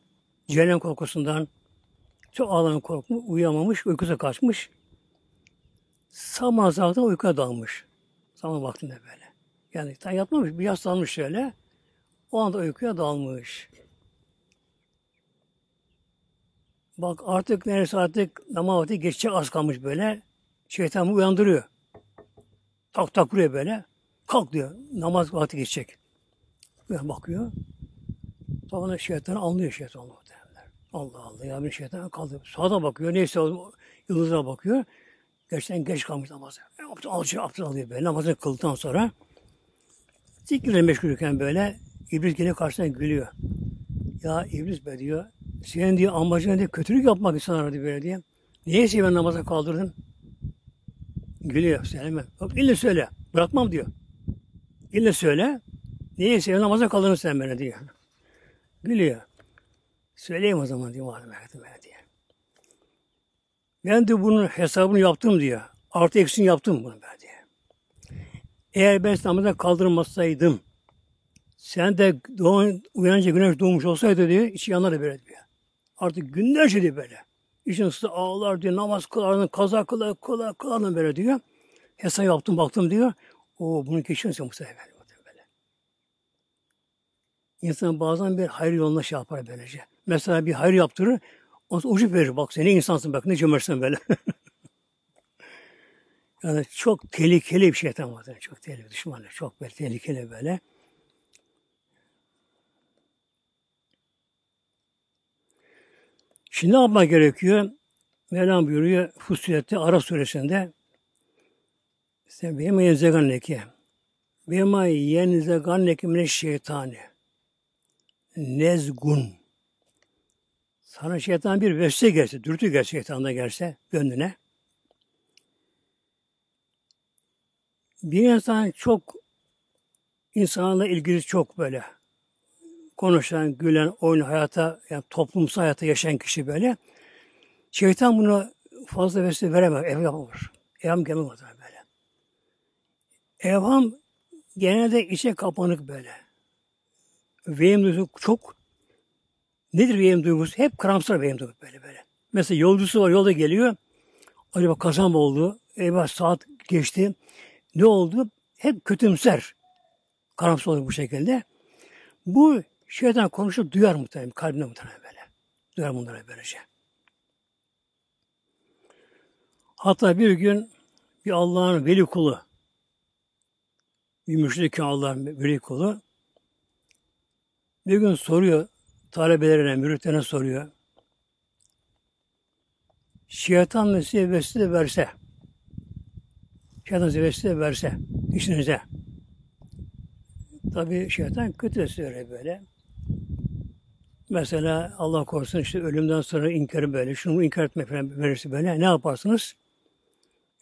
cehennem korkusundan, çok ağlayan korkmuş, uyuyamamış, uykusu kaçmış. Sabah zaten uykuya dalmış. Sabah vaktinde böyle. Yani tam yatmamış, bir yaslanmış şöyle. O anda uykuya dalmış. Bak artık neresi artık namaz vakti geçecek az kalmış böyle. Şeytan uyandırıyor. Tak tak vuruyor böyle. Kalk diyor. Namaz vakti geçecek. Böyle bakıyor. Sonra şeytan anlıyor şeytan. Allah Allah ya bir şeytan kaldı. Sağda bakıyor. Neyse yıldıza bakıyor. Gerçekten geç kalmış namazı. Abdest alıyor, abdest alıyor böyle. Namazı kıldıktan sonra zikirle meşgulken böyle İblis gene karşısına gülüyor. Ya İblis be diyor. Senin diyor amacın diyor kötülük yapmak insanlara diyor böyle diye. Niye seni ben namaza kaldırdın? Gülüyor. Söyleme. Bak ille söyle. Bırakmam diyor. İlle söyle. Niye seni namaza kaldırdın sen beni diyor. Gülüyor. Söyleyeyim o zaman diyor Muharrem Efendi diye. Ben de bunun hesabını yaptım diyor. Artı eksini yaptım bunu ben diye. Eğer ben namaza kaldırmasaydım, sen de doğan, uyanınca güneş doğmuş olsaydı diyor, içi yanardı böyle diyor. Artık günlerce diyor böyle. İçin ısı ağlar diyor, namaz kılarını, kaza kılar, kılar, kılarını böyle diyor. Hesap yaptım, baktım diyor. O bunu geçiyorsun bu sefer. İnsan bazen bir hayır yoluna şey yapar böylece. Mesela bir hayır yaptırır, o ucu verir. Bak sen ne insansın bak ne cömertsin böyle. yani çok tehlikeli bir şeytan var. Çok tehlikeli düşmanı. Çok böyle tehlikeli böyle. Şimdi ne yapmak gerekiyor? Mevlam buyuruyor Fussilet'te Arap suresinde işte bema yenzeganneke bema yenzeganneke mine şeytani nezgun sana şeytan bir vesile gelse, dürtü gelse şeytanda gelse gönlüne bir insan çok insanla ilgili çok böyle konuşan, gülen, oyun hayata, yani toplumsal hayata yaşayan kişi böyle. Şeytan buna fazla vesile veremez. Evham olur. Evham gelmez böyle. Evham genelde içe kapanık böyle. Vehim duygusu çok nedir vehim duygusu? Hep karamsar vehim duygusu böyle böyle. Mesela yolcusu var yolda geliyor. Acaba kaza mı oldu? Eyvah saat geçti. Ne oldu? Hep kötümser. Karamsar olur bu şekilde. Bu şeytan konuşup duyar muhtemelen. Kalbine muhtemelen böyle. Duyar bunlara böylece. Hatta bir gün bir Allah'ın veli kulu, bir müşrik Allah'ın veli kulu, bir gün soruyor, talebelerine, müritlerine soruyor. Şeytan size vesile verse, şeytan size vesile verse, işinize. Tabi şeytan kötü söylüyor böyle. Mesela Allah korusun işte ölümden sonra inkarı böyle, şunu inkar etme falan verirse böyle ne yaparsınız?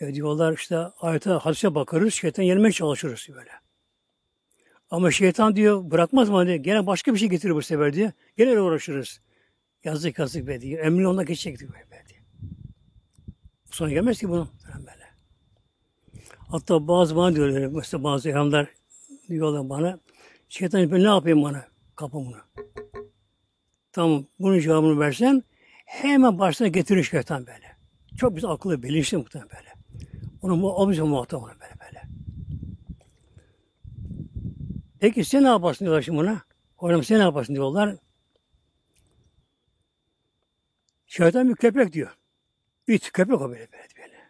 E diyorlar işte ayete hadise bakarız, şeytan yenmeye çalışırız böyle. Ama şeytan diyor bırakmaz mı diyor. Gene başka bir şey getirir bu sefer diyor. Gene uğraşırız. Yazık yazık be diyor. Emri onunla geçecek diyor. Be diyor. Sonra gelmez ki bunu. Hatta bazı bana diyorlar, mesela bazı elhamlar diyorlar bana. Şeytan ben ne yapayım bana? Kapımını. Tamam bunun cevabını versen hemen başına getirir şeytan böyle. Çok biz akıllı, bilinçli muhtemelen böyle. Onu o bize muhatap ona böyle böyle. Peki sen ne yaparsın diyorlar şimdi buna? Hocam sen ne yaparsın diyorlar. Şeytan bir köpek diyor. İt, köpek o böyle böyle. böyle.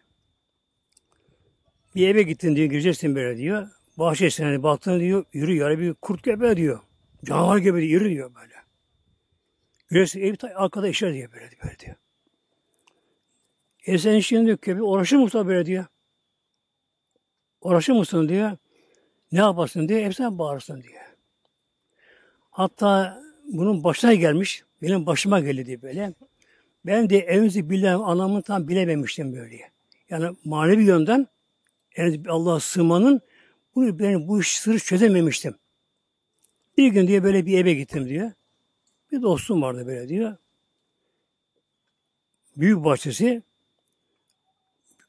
Bir eve gittin diyor, gireceksin böyle diyor. Bahçesine hani baktın diyor, yürü yarı bir kurt köpeği diyor. Canavar gibi diyor, yürü diyor böyle. Girersin ev arkada işler diyor böyle, böyle diyor. E sen şimdi diyor, köpeği uğraşır mısın böyle diyor. Uğraşır mısın diyor. Ne yaparsın diyor, hepsine bağırsın diyor. Hatta bunun başına gelmiş, benim başıma geldi diye böyle. Ben de evimizi bilen anlamını tam bilememiştim böyle. Yani manevi yönden Allah'a sığmanın bu, ben bu iş sırrı çözememiştim. Bir gün diye böyle bir eve gittim diyor. Bir dostum vardı böyle diyor. Büyük bahçesi.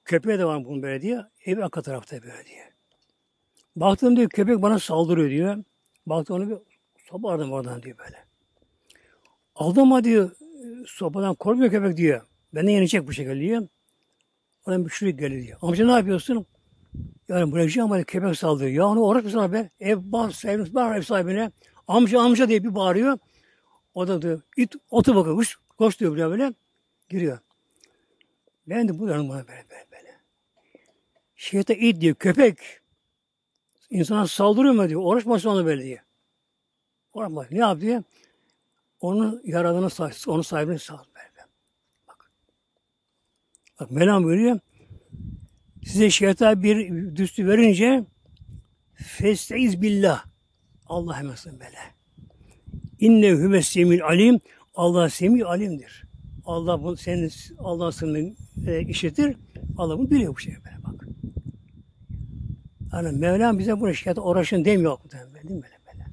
Köpeği de var bunun böyle diyor. Ev arka tarafta böyle diyor. Baktım diyor köpek bana saldırıyor diyor. Baktım onu bir sopa aradım oradan diyor böyle. Aldım diyor sopadan korkmuyor köpek diyor. Beni yenecek bu şekilde diyor. Oradan bir şuraya geliyor diyor. Amca ne yapıyorsun? Yani bırakacağım ama köpek saldırıyor. Ya onu uğraş mısın abi? Ev bas, sahibine, bağır ev sahibine. Amca amca diye bir bağırıyor. O da diyor, it otu bakıyor, koş, koş diyor buraya böyle. Giriyor. Ben de bu yanım bana böyle böyle böyle. Şeytan it diyor, köpek. İnsana saldırıyor mu diyor. Uğraşmasın onu böyle diyor. Uğraşma. Ne yap diyor? Onun yaradığını onun sahibini sağ böyle. Bak. Bak Mevlam buyuruyor. Size şeytan bir düstü verince festeiz billah. Allah hemen böyle. İnne hüves semil alim. Allah semil alimdir. Allah bu senin Allah seni e, işitir. Allah bunu biliyor bu şey böyle bak. Yani Mevlam bize bu şikayet uğraşın demiyor. Değil mi böyle böyle?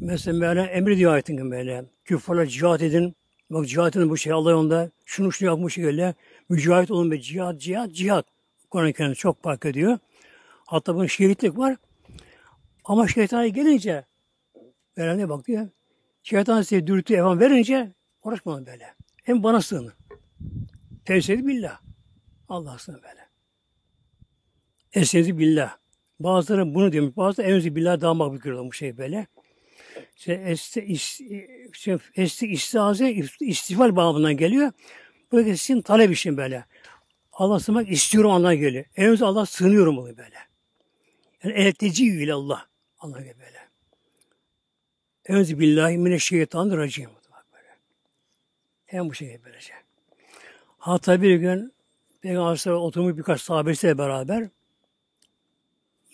Mesela Mevlam emri ayetin böyle. Küffarla cihat edin. Bak cihat edin bu şey Allah yolunda. Şunu şunu yapmış şekilde. Mücahit olun be cihat, cihat, cihat. Kur'an-ı çok fark ediyor. Hatta bunun şehitlik var. Ama şeytana gelince Öğrendiğe bak diyor. Şeytan size dürtü evan verince uğraşmayın böyle. Hem bana sığının. Tevsiyedi billah. Allah sığın böyle. Esnezi billah. Bazıları bunu diyormuş. Bazıları enzi billah daha makbul görüyor bu şey böyle. İşte esti, is, işte, esti istiaze, istifal babından geliyor. Bu sizin talep için böyle. Allah sığmak istiyorum anlamına geliyor. Enzi Allah sığınıyorum bunu böyle. Yani elteci ile Allah. Allah böyle. Euzu billahi mineşşeytanirracim. Hem bu şekilde böylece. Hatta bir gün Peygamber oturmuş birkaç sahabesiyle beraber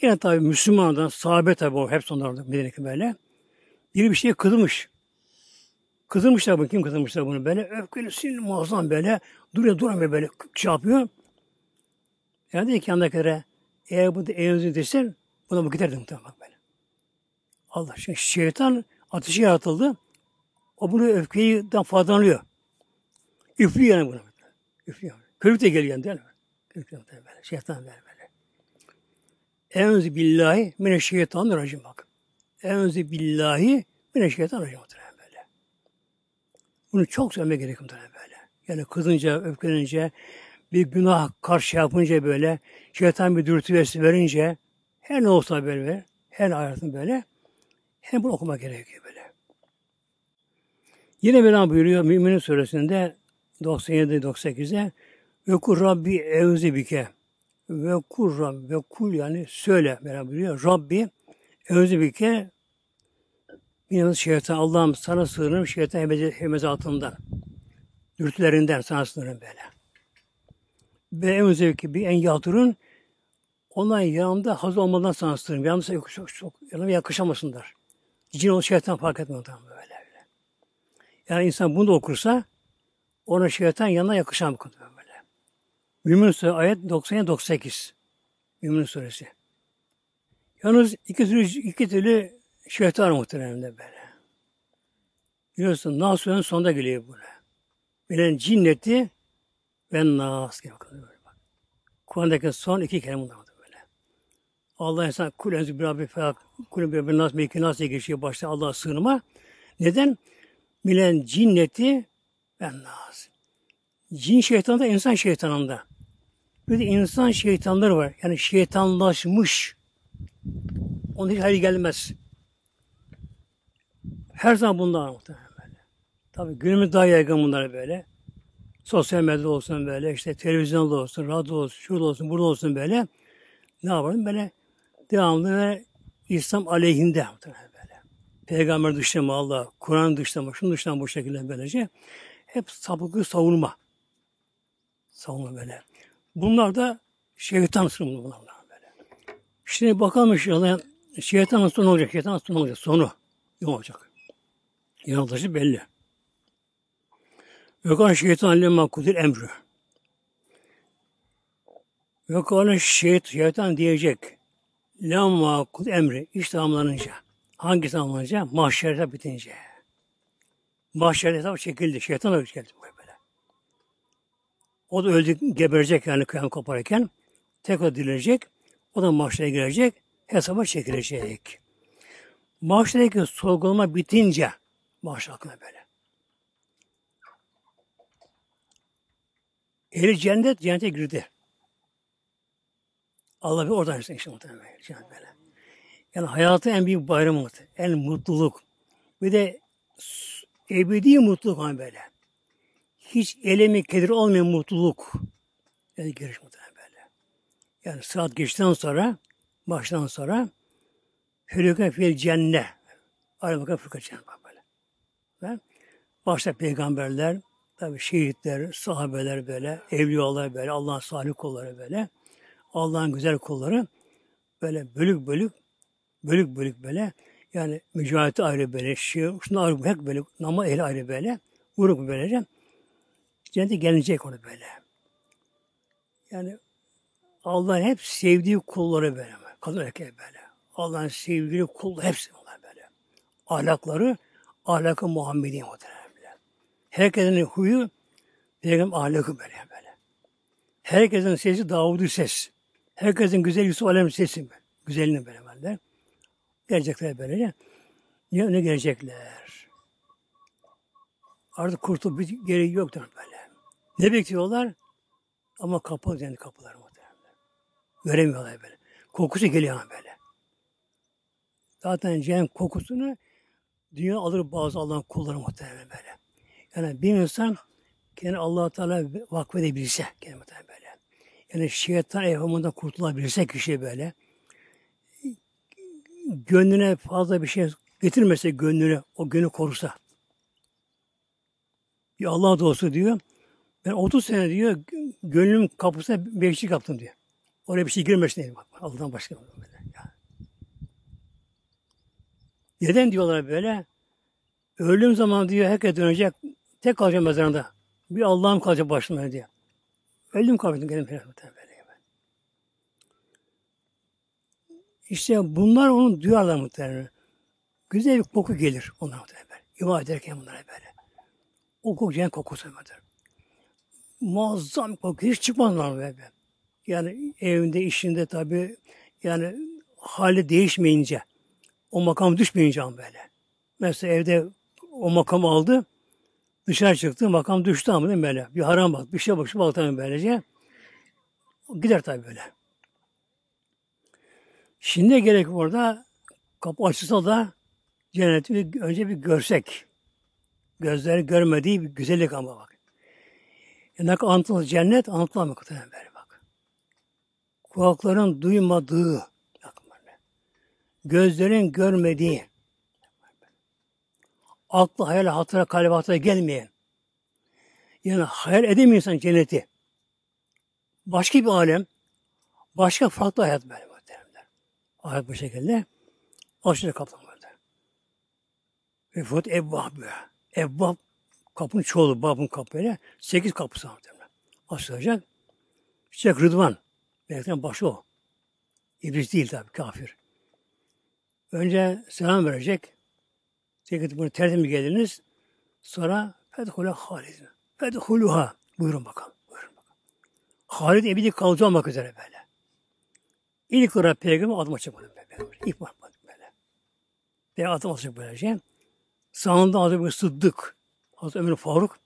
yine tabi Müslümanlardan sahabe tabi o hepsi onlardan Medine'deki böyle. Biri bir şeye kızmış. Kızılmışlar bunu. Kim kızılmışlar bunu böyle? Öfkeli, sinirli, muazzam böyle. Duruyor duramıyor böyle. Şey yapıyor. Yani dedi ki yandakilere eğer bu da evinizi desen buna bu giderdi muhtemelen böyle. Allah şimdi şeytan ateşi yaratıldı. O bunu öfkeyi faydalanıyor. Üflüyor yani bunu. Üflüyor. Körük de geliyor değil mi? Körük de böyle. Şeytan böyle. Enzi billahi mineşşeytanirracim bak. Enzi billahi mineşşeytanirracim böyle. Bunu çok söylemek gerekiyor böyle. Yani kızınca, öfkelenince, bir günah karşı yapınca böyle, şeytan bir dürtü verince, her ne olsa böyle, her hayatın böyle, hem bunu okumak gerekiyor böyle. Yine Mevlam buyuruyor Müminin suresinde 97-98'e ve kur Rabbi evzi bike ve kur Rabbi ve kul yani söyle buyuruyor. Rabbi evzi bike Yine şeytan Allah'ım sana sığınırım şeytan hemezatından. Dürtülerinden sana sığınırım böyle. Ve en zevki bir en yatırın ona yanında hazır olmadan sana sığınırım. Yalnız çok, çok, çok yanıma yakışamasınlar. Cin o şeytan fark etmiyor böyle, böyle. Yani insan bunu da okursa ona şeytan yanına yakışan bir konu. Mümin Suresi ayet 90-98. Mümin Suresi. Yalnız iki türlü, iki türlü şeytan muhtemelen de böyle. Biliyorsun Nas Suresi'nin sonunda geliyor böyle. Bilen cinneti ve Nas gibi bakın böyle bak. Kur'an'daki son iki kelime bunlar böyle. Allah insan kul enzi bir rabbi felak, kul bir nas meyki nas diye geçiyor başta Allah'a sığınma. Neden? Bilen cinneti ve Nas. Cin şeytanında, insan şeytanında. Bir de insan şeytanları var. Yani şeytanlaşmış. Onun hiç hayır gelmez. Her zaman bunlar muhtemelen böyle. Tabii günümüz daha yaygın bunlar böyle. Sosyal medyada olsun böyle, işte televizyonda olsun, radyo olsun, şurada olsun, burada olsun böyle. Ne yapalım böyle devamlı ve İslam aleyhinde muhtemelen böyle. Peygamber dışlama Allah, Kur'an dışlama, şunu dışlama bu şekilde böylece. Hep sapıklı savunma. Savunma böyle. Bunlar da şeytan sınıfı bunlar böyle. Şimdi bakalım inşallah şeytan sonu olacak, şeytan sonu olacak, sonu. Ne olacak? Yanıltıcı belli. Ve kan şeytan lemma kudir emri. Ve kan şeyt, şeytan diyecek. Lemma kud emri. İş tamamlanınca. Hangi tamamlanınca? Mahşerde bitince. Mahşerde hesap çekildi. Şeytan geldi böyle. O da öldü, geberecek yani kıyam koparırken. Tekrar dirilecek. O da mahşere girecek. Hesaba çekilecek. Mahşerdeki sorgulama bitince mahşer hakkında böyle. Ehli cennet cennete girdi. Allah bir oradan işte işte muhtemelen cennet böyle. Yani hayatın en büyük bayramı en mutluluk. Bir de ebedi mutluluk hani böyle. Hiç elemi kedir olmayan mutluluk. Yani giriş böyle. Yani saat geçtikten sonra baştan sonra Hülüke fil cennet. Arabaka fırka cennet böyle. Ve başta peygamberler, tabi şehitler, sahabeler böyle, evliyalar böyle, Allah'ın salih kulları böyle, Allah'ın güzel kulları böyle bölük bölük, bölük bölük böyle, yani mücahit ayrı böyle, şey, şunu ayrı, böyle, nama ehli ayrı böyle, vuruk böylece, cennete gelecek onu böyle. Yani Allah'ın hep sevdiği kulları böyle, kadın erkek böyle. Allah'ın sevgili kul hepsi bunlar böyle. Ahlakları ahlakı Muhammedi muhtemelen. Herkesin huyu Peygamber ahlakı böyle böyle. Herkesin sesi Davud'u ses. Herkesin güzel Yusuf Alem sesi. Güzelini böyle böyle. Gelecekler böylece. Ne, ne gelecekler? Artık kurtul bir gereği yoktur böyle. Ne bekliyorlar? Ama kapalı yani kapılar muhtemelen. Göremiyorlar böyle. Kokusu geliyor böyle. Zaten cehennem kokusunu dünya alır bazı Allah'ın kulları muhtemelen böyle. Yani bir insan kendi allah Teala vakfedebilse kendi muhtemelen böyle. Yani şeytan evhamından kurtulabilse kişi böyle gönlüne fazla bir şey getirmese gönlüne, o gönlü korusa. Bir Allah dostu diyor. Ben 30 sene diyor gönlüm kapısına bekçi kaptım diyor. Oraya bir şey girmesin diye. Bak, Allah'tan başka. Böyle. Yani. Neden diyorlar böyle? Öldüğüm zaman diyor herkes dönecek. Tek kalacağım mezarında. Bir Allah'ım kalacak başıma diye. Öldüm kaldım gelin böyle. İşte bunlar onu duyarlar muhtemelen. Güzel bir koku gelir onlara muhtemelen. İbadet ederken bunlara böyle. O koku cennet kokusu muhtemelen. Muazzam koku. Hiç çıkmazlar böyle. Yani evinde, işinde tabi yani hali değişmeyince, o makam düşmeyince böyle. Mesela evde o makam aldı, dışarı çıktı, makam düştü ama değil mi böyle? Bir haram bak, bir şey bak, şu baltanın böylece. Gider tabi böyle. Şimdi gerek orada kapı açılsa da cenneti önce bir görsek. Gözleri görmediği bir güzellik ama bak. Yani anlatılan cennet anlatılamıyor böyle bak. Kulakların duymadığı, gözlerin görmediği, aklı hayal hatıra kalbe hatıra gelmeyen, yani hayal edemiyor insan cenneti. Başka bir alem, başka farklı hayat böyle muhteremler. Hayat bu şekilde aşırı kaplamadı. Ve fut ebbabı. Ebbab kapının çoğulu, babın kapı böyle. Sekiz kapısı var muhteremler. Açılacak. Şeyh Rıdvan. Melekten başı o. İblis değil tabi kafir. Önce selam verecek. Tekrar bunu tertemiz geldiniz. Sonra fedhule halidin. Fedhuluha. Buyurun bakalım. Buyurun bakalım. Halid ebedi kalıcı olmak üzere böyle. İlk olarak peygamber adım açacak bunu böyle. İlk bakmadım böyle. Ve adım açacak böylece. Sağında adım Sıddık. Hazreti Ömer Faruk.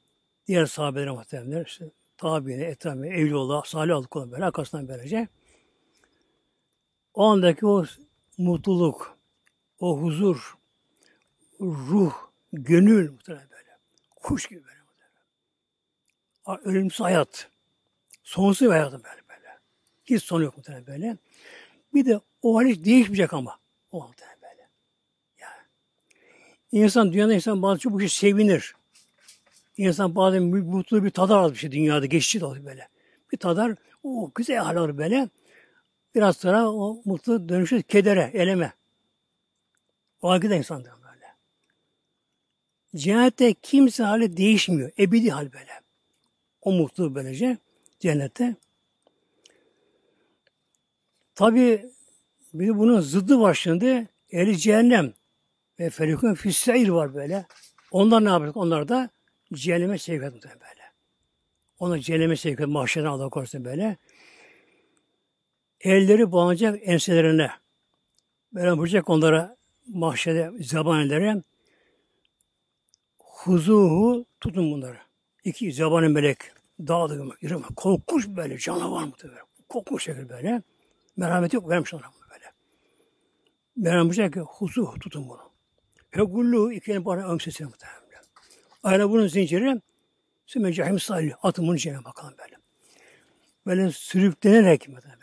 Diğer sahabeler muhtemelen işte tabiine, etrafına, evliyolla, salih aldık böyle arkasından böylece. O andaki o mutluluk, o huzur, ruh, gönül muhtemelen böyle. Kuş gibi böyle muhtemelen. Ölümsüz hayat. Sonsuz bir hayatım böyle böyle. Hiç sonu yok muhtemelen böyle. Bir de o hal hiç değişmeyecek ama. O muhtemelen böyle. Yani. İnsan, dünyada insan bazı çok bir şey sevinir. İnsan bazen mutlu bir tadar alır bir şey dünyada. Geçici de olur böyle. Bir tadar, o güzel hal alır böyle. Biraz sonra o mutlu dönüşür kedere, eleme. O hakikaten insandır böyle. Cennette kimse hali değişmiyor. Ebedi hal böyle. O mutlu böylece cennette. Tabi bir bunun zıddı var şimdi. Eli cehennem ve felikun füsseyr var böyle. Onlar ne yapacak? Onlar da cehenneme sevk etmek böyle. Onu cehenneme sevk etmek mahşerden Allah korusun böyle. Elleri bağlanacak enselerine. Böyle vuracak onlara mahşede zabanelere huzuhu tutun bunları. İki zabanı melek dağıldı yürüme. Korkmuş böyle canavar mı böyle. Korkmuş şekil böyle. Merhamet yok vermiş ona böyle. Merhamet ki huzuhu tutun bunu. Fegullu ikinin bana ömsesine muhtemelen. Aynen bunun zinciri Sümme cahim salih. Atın bunun içine bakalım böyle. Böyle sürüklenerek böyle.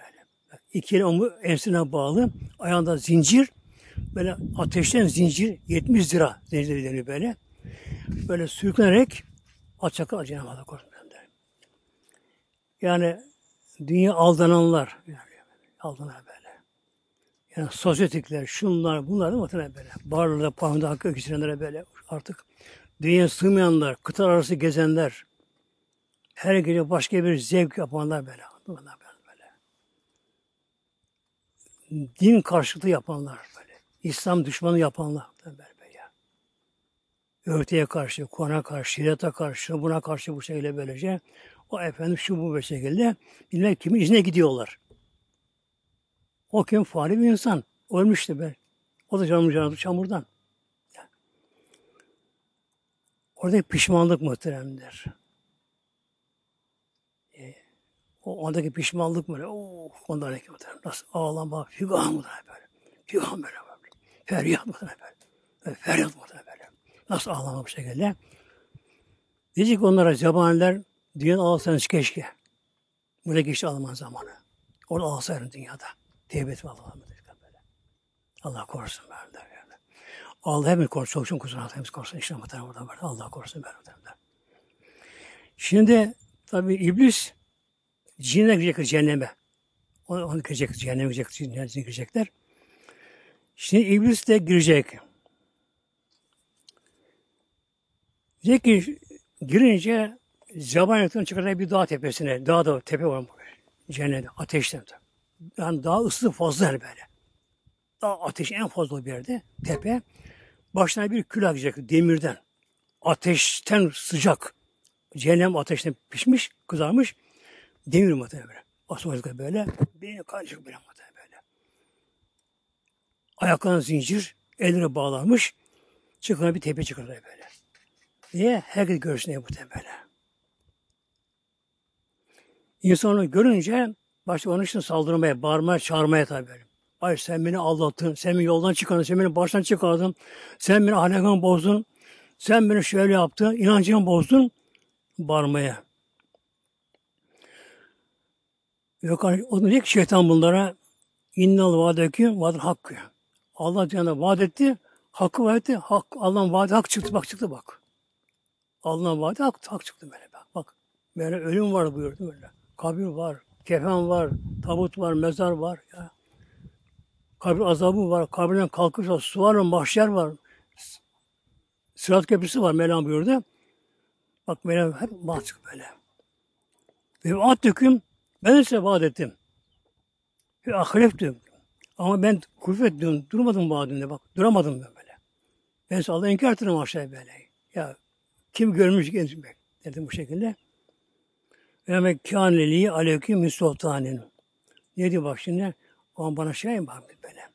İki el omu ensine bağlı. Ayağında zincir. Böyle ateşten zincir. 70 lira zincir deniyor böyle. Böyle sürüklenerek açacaklar Cenab-ı Allah korusun. Yani dünya aldananlar yani aldananlar böyle. Yani sosyetikler, şunlar, bunlar da muhtemelen böyle. Barlarda, pahında hakkı öküzlenlere böyle artık dünya sığmayanlar, kıtalar arası gezenler, her gece başka bir zevk yapanlar böyle. Bunlar böyle. Din karşıtı yapanlar böyle. İslam düşmanı yapanlar böyle. böyle. Örtüye karşı, Kur'an'a karşı, şirata karşı, buna karşı bu şekilde böylece o efendim şu bu bir şekilde bilmem kimin izine gidiyorlar. O kim? Fani bir insan. Ölmüştü be. O da canım canı çamurdan. Orada pişmanlık muhteremdir. E, o ondaki pişmanlık böyle, oh, ondaki muhterem. Nasıl ağlama, figan mı böyle. Figan böyle böyle. Feryat mı böyle. böyle. Feryat mı böyle. Nasıl ağlama bu şekilde. Diyecek onlara zabaniler, dünyada ağlasanız keşke. Buraya geçti Alman zamanı. Orada ağlasaydın dünyada. Tevbe etme Allah'a. Allah korusun böyle. Allah hepimiz korusun. Çok kusun. Hepimiz korusun. İşte muhtemelen burada var. Allah korusun böyle. Şimdi tabi iblis cinle girecek cehenneme. Onu, onu girecek, cehenneme girecek, cinler girecekler. Şimdi iblis de girecek. Diyecek ki girince Zabaniyat'ın çıkardığı bir dağ tepesine, dağ da tepe var cennette, ateşten. Yani daha ısı fazla böyle. Daha ateş en fazla bir yerde, tepe. Başına bir kül akacak demirden. Ateşten sıcak. Cehennem ateşten pişmiş, kızarmış. Demir muhtemelen böyle. Asmalık böyle. Beyni karışık böyle muhtemelen böyle. Ayaklarına zincir, elleri bağlanmış. Çıkına bir tepe çıkıyor böyle. Niye? Herkes görsün diye muhtemelen. İnsanı görünce başta onun için saldırmaya, bağırmaya, çağırmaya tabi böyle. Ay sen beni aldattın, sen beni yoldan çıkardın, sen beni baştan çıkardın, sen beni ahlakımı bozdun, sen beni şöyle yaptın, inancımı bozdun, bağırmaya. Yok o da ki şeytan bunlara innal vaadekü vaad hakkı. Allah Cenab-ı vaat etti, hakkı vaat etti, hak, Allah'ın vaadi hak çıktı, bak çıktı bak. Allah'ın vaadi hak, hak çıktı böyle bak. Bak böyle ölüm var buyurdu böyle. Kabir var, kefen var, tabut var, mezar var. Ya. Kabir azabı var, kabirden kalkış var, su var, mahşer var. Sırat köprüsü var Mevlam buyurdu. Bak Mevlam hep mahçık böyle. Ve at döküm, ben de size vaat ettim. Ve diyorum. Ama ben kuvvet diyorum, durmadım vaadimde bak, duramadım ben böyle. Ben size Allah'ı inkar ettim aşağıya böyle. Ya kim görmüş gençmek dedim bu şekilde. Ve mekâneliği aleyküm müsultanin. Ne diyor bak şimdi? O bana şey mi bak böyle.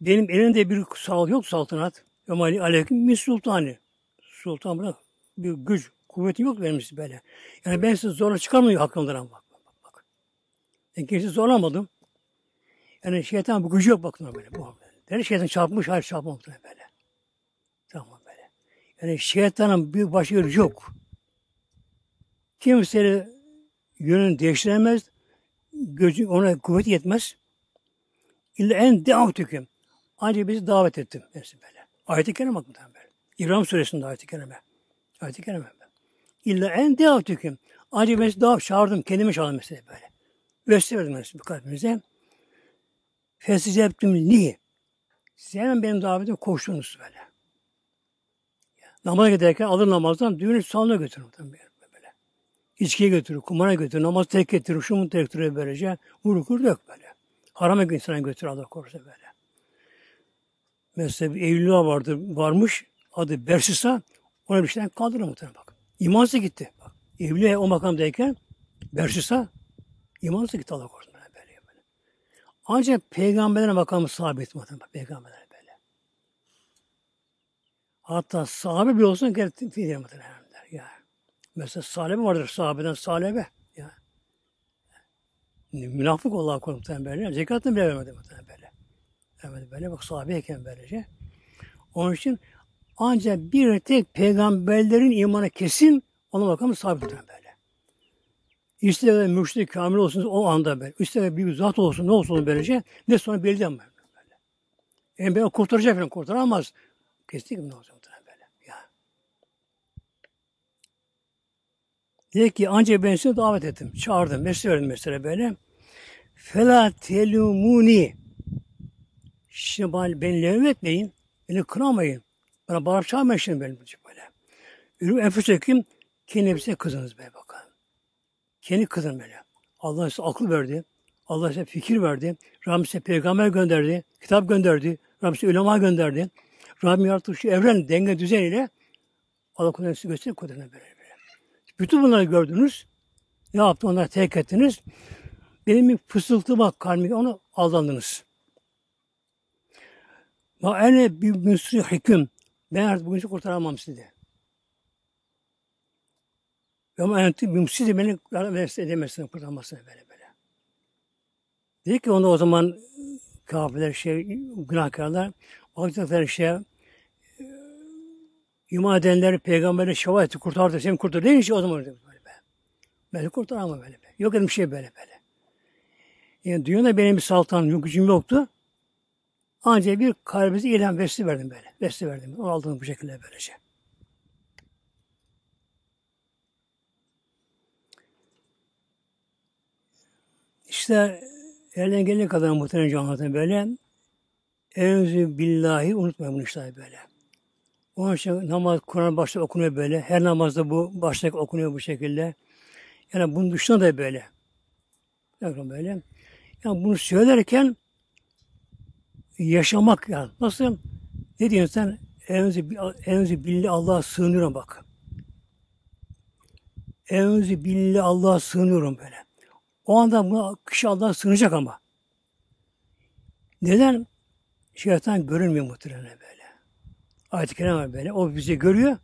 Benim elimde bir sağ yok saltanat. Ömali aleyküm müsultani. Sultan bırak bir güç, kuvvetim yok benim böyle. Yani ben sizi zorla çıkarmıyor hakkımdan bak. bak, bak. Ben kimse zorlamadım. Yani şeytan bu gücü yok bakın böyle. Bu böyle. Şeytan çarpmış, hayır çarpmamış böyle. Tamam böyle. Yani şeytanın bir başı yok. Kimse yönünü değiştiremez. Gözü ona kuvvet yetmez. İlla en devam tüküm. Ancak bizi davet ettim. Hepsi böyle. Ayet-i kerime bakın böyle. İbrahim suresinde ayet-i kerime. Ayet-i kerime. İlla en devam tüküm. Ancak bizi davet çağırdım. Kendimi çağırdım mesela böyle. Vesile verdim mesela kalbimize. Fesicebtüm li. Siz hemen benim davetime koştunuz böyle. Namaza giderken alır namazdan düğünü salona götürün. Böyle. İçkiye götürür, kumara götürür, namaz tek getirir, şunu tek getiriyor böylece. Vurur kur yok böyle. Harama insana götürür Allah korusun böyle. Mesela bir evliliğe vardı, varmış. Adı Bersisa. Ona bir şeyden kaldırır muhtemelen bak. İmansız gitti. Bak. Evliliğe o makamdayken Bersisa imansız gitti Allah korusun böyle. böyle, böyle. Ancak peygamberlere makamı sabit muhtemelen. Peygamberlere böyle. Hatta sahabe bile olsun diye muhtemelen. Ya. Mesela salebe vardır sahabeden salebe. Münafık Allah korusun böyle. Zekatını bile vermedi muhtemelen böyle. Vermedi böyle. Bak sahabeyken böylece. Onun için ancak bir tek peygamberlerin imanı kesin ona bakalım sabit muhtemelen böyle. İster müşrik kamil olsun o anda böyle. İster bir zat olsun ne olsun böylece. Ne sonra belli ama böyle. Yani ben kurtaracak falan kurtaramaz. Kesinlikle ne olacak böyle. Ya. Dedi ki ancak ben size davet ettim. Çağırdım. Mesele verdim mesela böyle. Fela telumuni. Şimdi bana, beni levm etmeyin. Beni kınamayın. Bana bağırıp çağırmayın şimdi benim böyle. Ürün enfüsekim kendi nefsine kızınız be bakalım. Kendi kızın böyle. Allah size akıl verdi. Allah size fikir verdi. Rabbim size peygamber gönderdi. Kitap gönderdi. Rabbim size ulema gönderdi. Rabbim yarattığı şu evren denge düzeniyle Allah size gösterip kudretine böyle, böyle. Bütün bunları gördünüz. Ne yaptı? Onları tek ettiniz. Benim bir fısıltı bak kalbime onu aldandınız. Ve ene bir müsri hüküm. Ben artık bugün kurtaramam sizi. Ve ama enti bimsiz beni edemezsin kurtaramazsın böyle böyle. Dedi ki onda o zaman kafirler şey günahkarlar bakacaklar şey iman edenler peygambere şeva etti, kurtardı, seni kurtardı. Neymiş o zaman böyle be. Böyle kurtar ama böyle be. Yok dedim şey böyle böyle. Yani dünyada benim bir saltanım, yok gücüm yoktu. Ancak bir kalbimize ilham vesile verdim böyle. Vesile verdim. Onu aldım bu şekilde böylece. İşte elden gelene kadar muhtemelen anlatayım böyle. Evzu billahi unutmayın bunu işte böyle. Onun için namaz, Kur'an başta okunuyor böyle. Her namazda bu başta okunuyor bu şekilde. Yani bunun dışında da böyle. Bakın böyle. Yani bunu söylerken yaşamak yani. Nasıl? Ne diyorsun sen? Evzi, evzi billahi Allah'a sığınıyorum bak. Evzi billahi Allah'a sığınıyorum böyle. O anda bu kişi Allah'a sığınacak ama. Neden? Şeytan görünmüyor muhtemelen. Ayet-i Kerem var böyle. O bizi görüyor.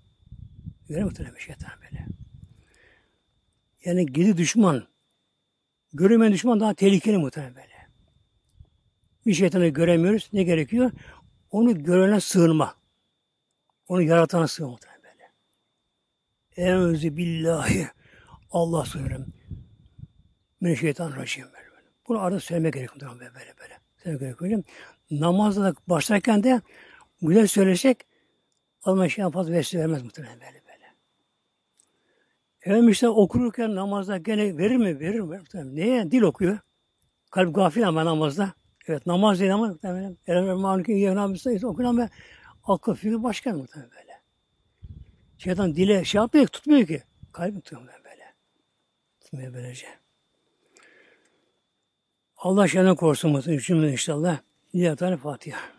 Görüyor muhtemelen şeytan böyle. Yani gizli düşman. Görünmeyen düşman daha tehlikeli muhtemelen böyle. Bir şeytanı göremiyoruz. Ne gerekiyor? Onu görene sığınma. Onu yaratana sığınma muhtemelen böyle. Enzi billahi. Allah sığınırım. Mine şeytan racim böyle. Bunu arada söylemek gerekiyor böyle böyle. böyle. Söylemek gerekiyor. Namazda da başlarken de güzel söylesek Allah şey fazla vesile vermez muhtemelen böyle böyle. Efendim işte okurken namazda gene verir mi? Verir mi? Muhtemelen. Neye? Dil okuyor. Kalp gafil ama namazda. Evet namaz değil ama muhtemelen. Eren Mânik'in yevnâ okuyor ama akıl fikri başka muhtemelen böyle. Şeytan dile şey yapmıyor, tutmuyor ki. Kalbi tutuyor böyle. Tutmuyor böylece. Allah şeyden korusun muhtemelen. Cümle inşallah. Lillahi Teala Fatiha.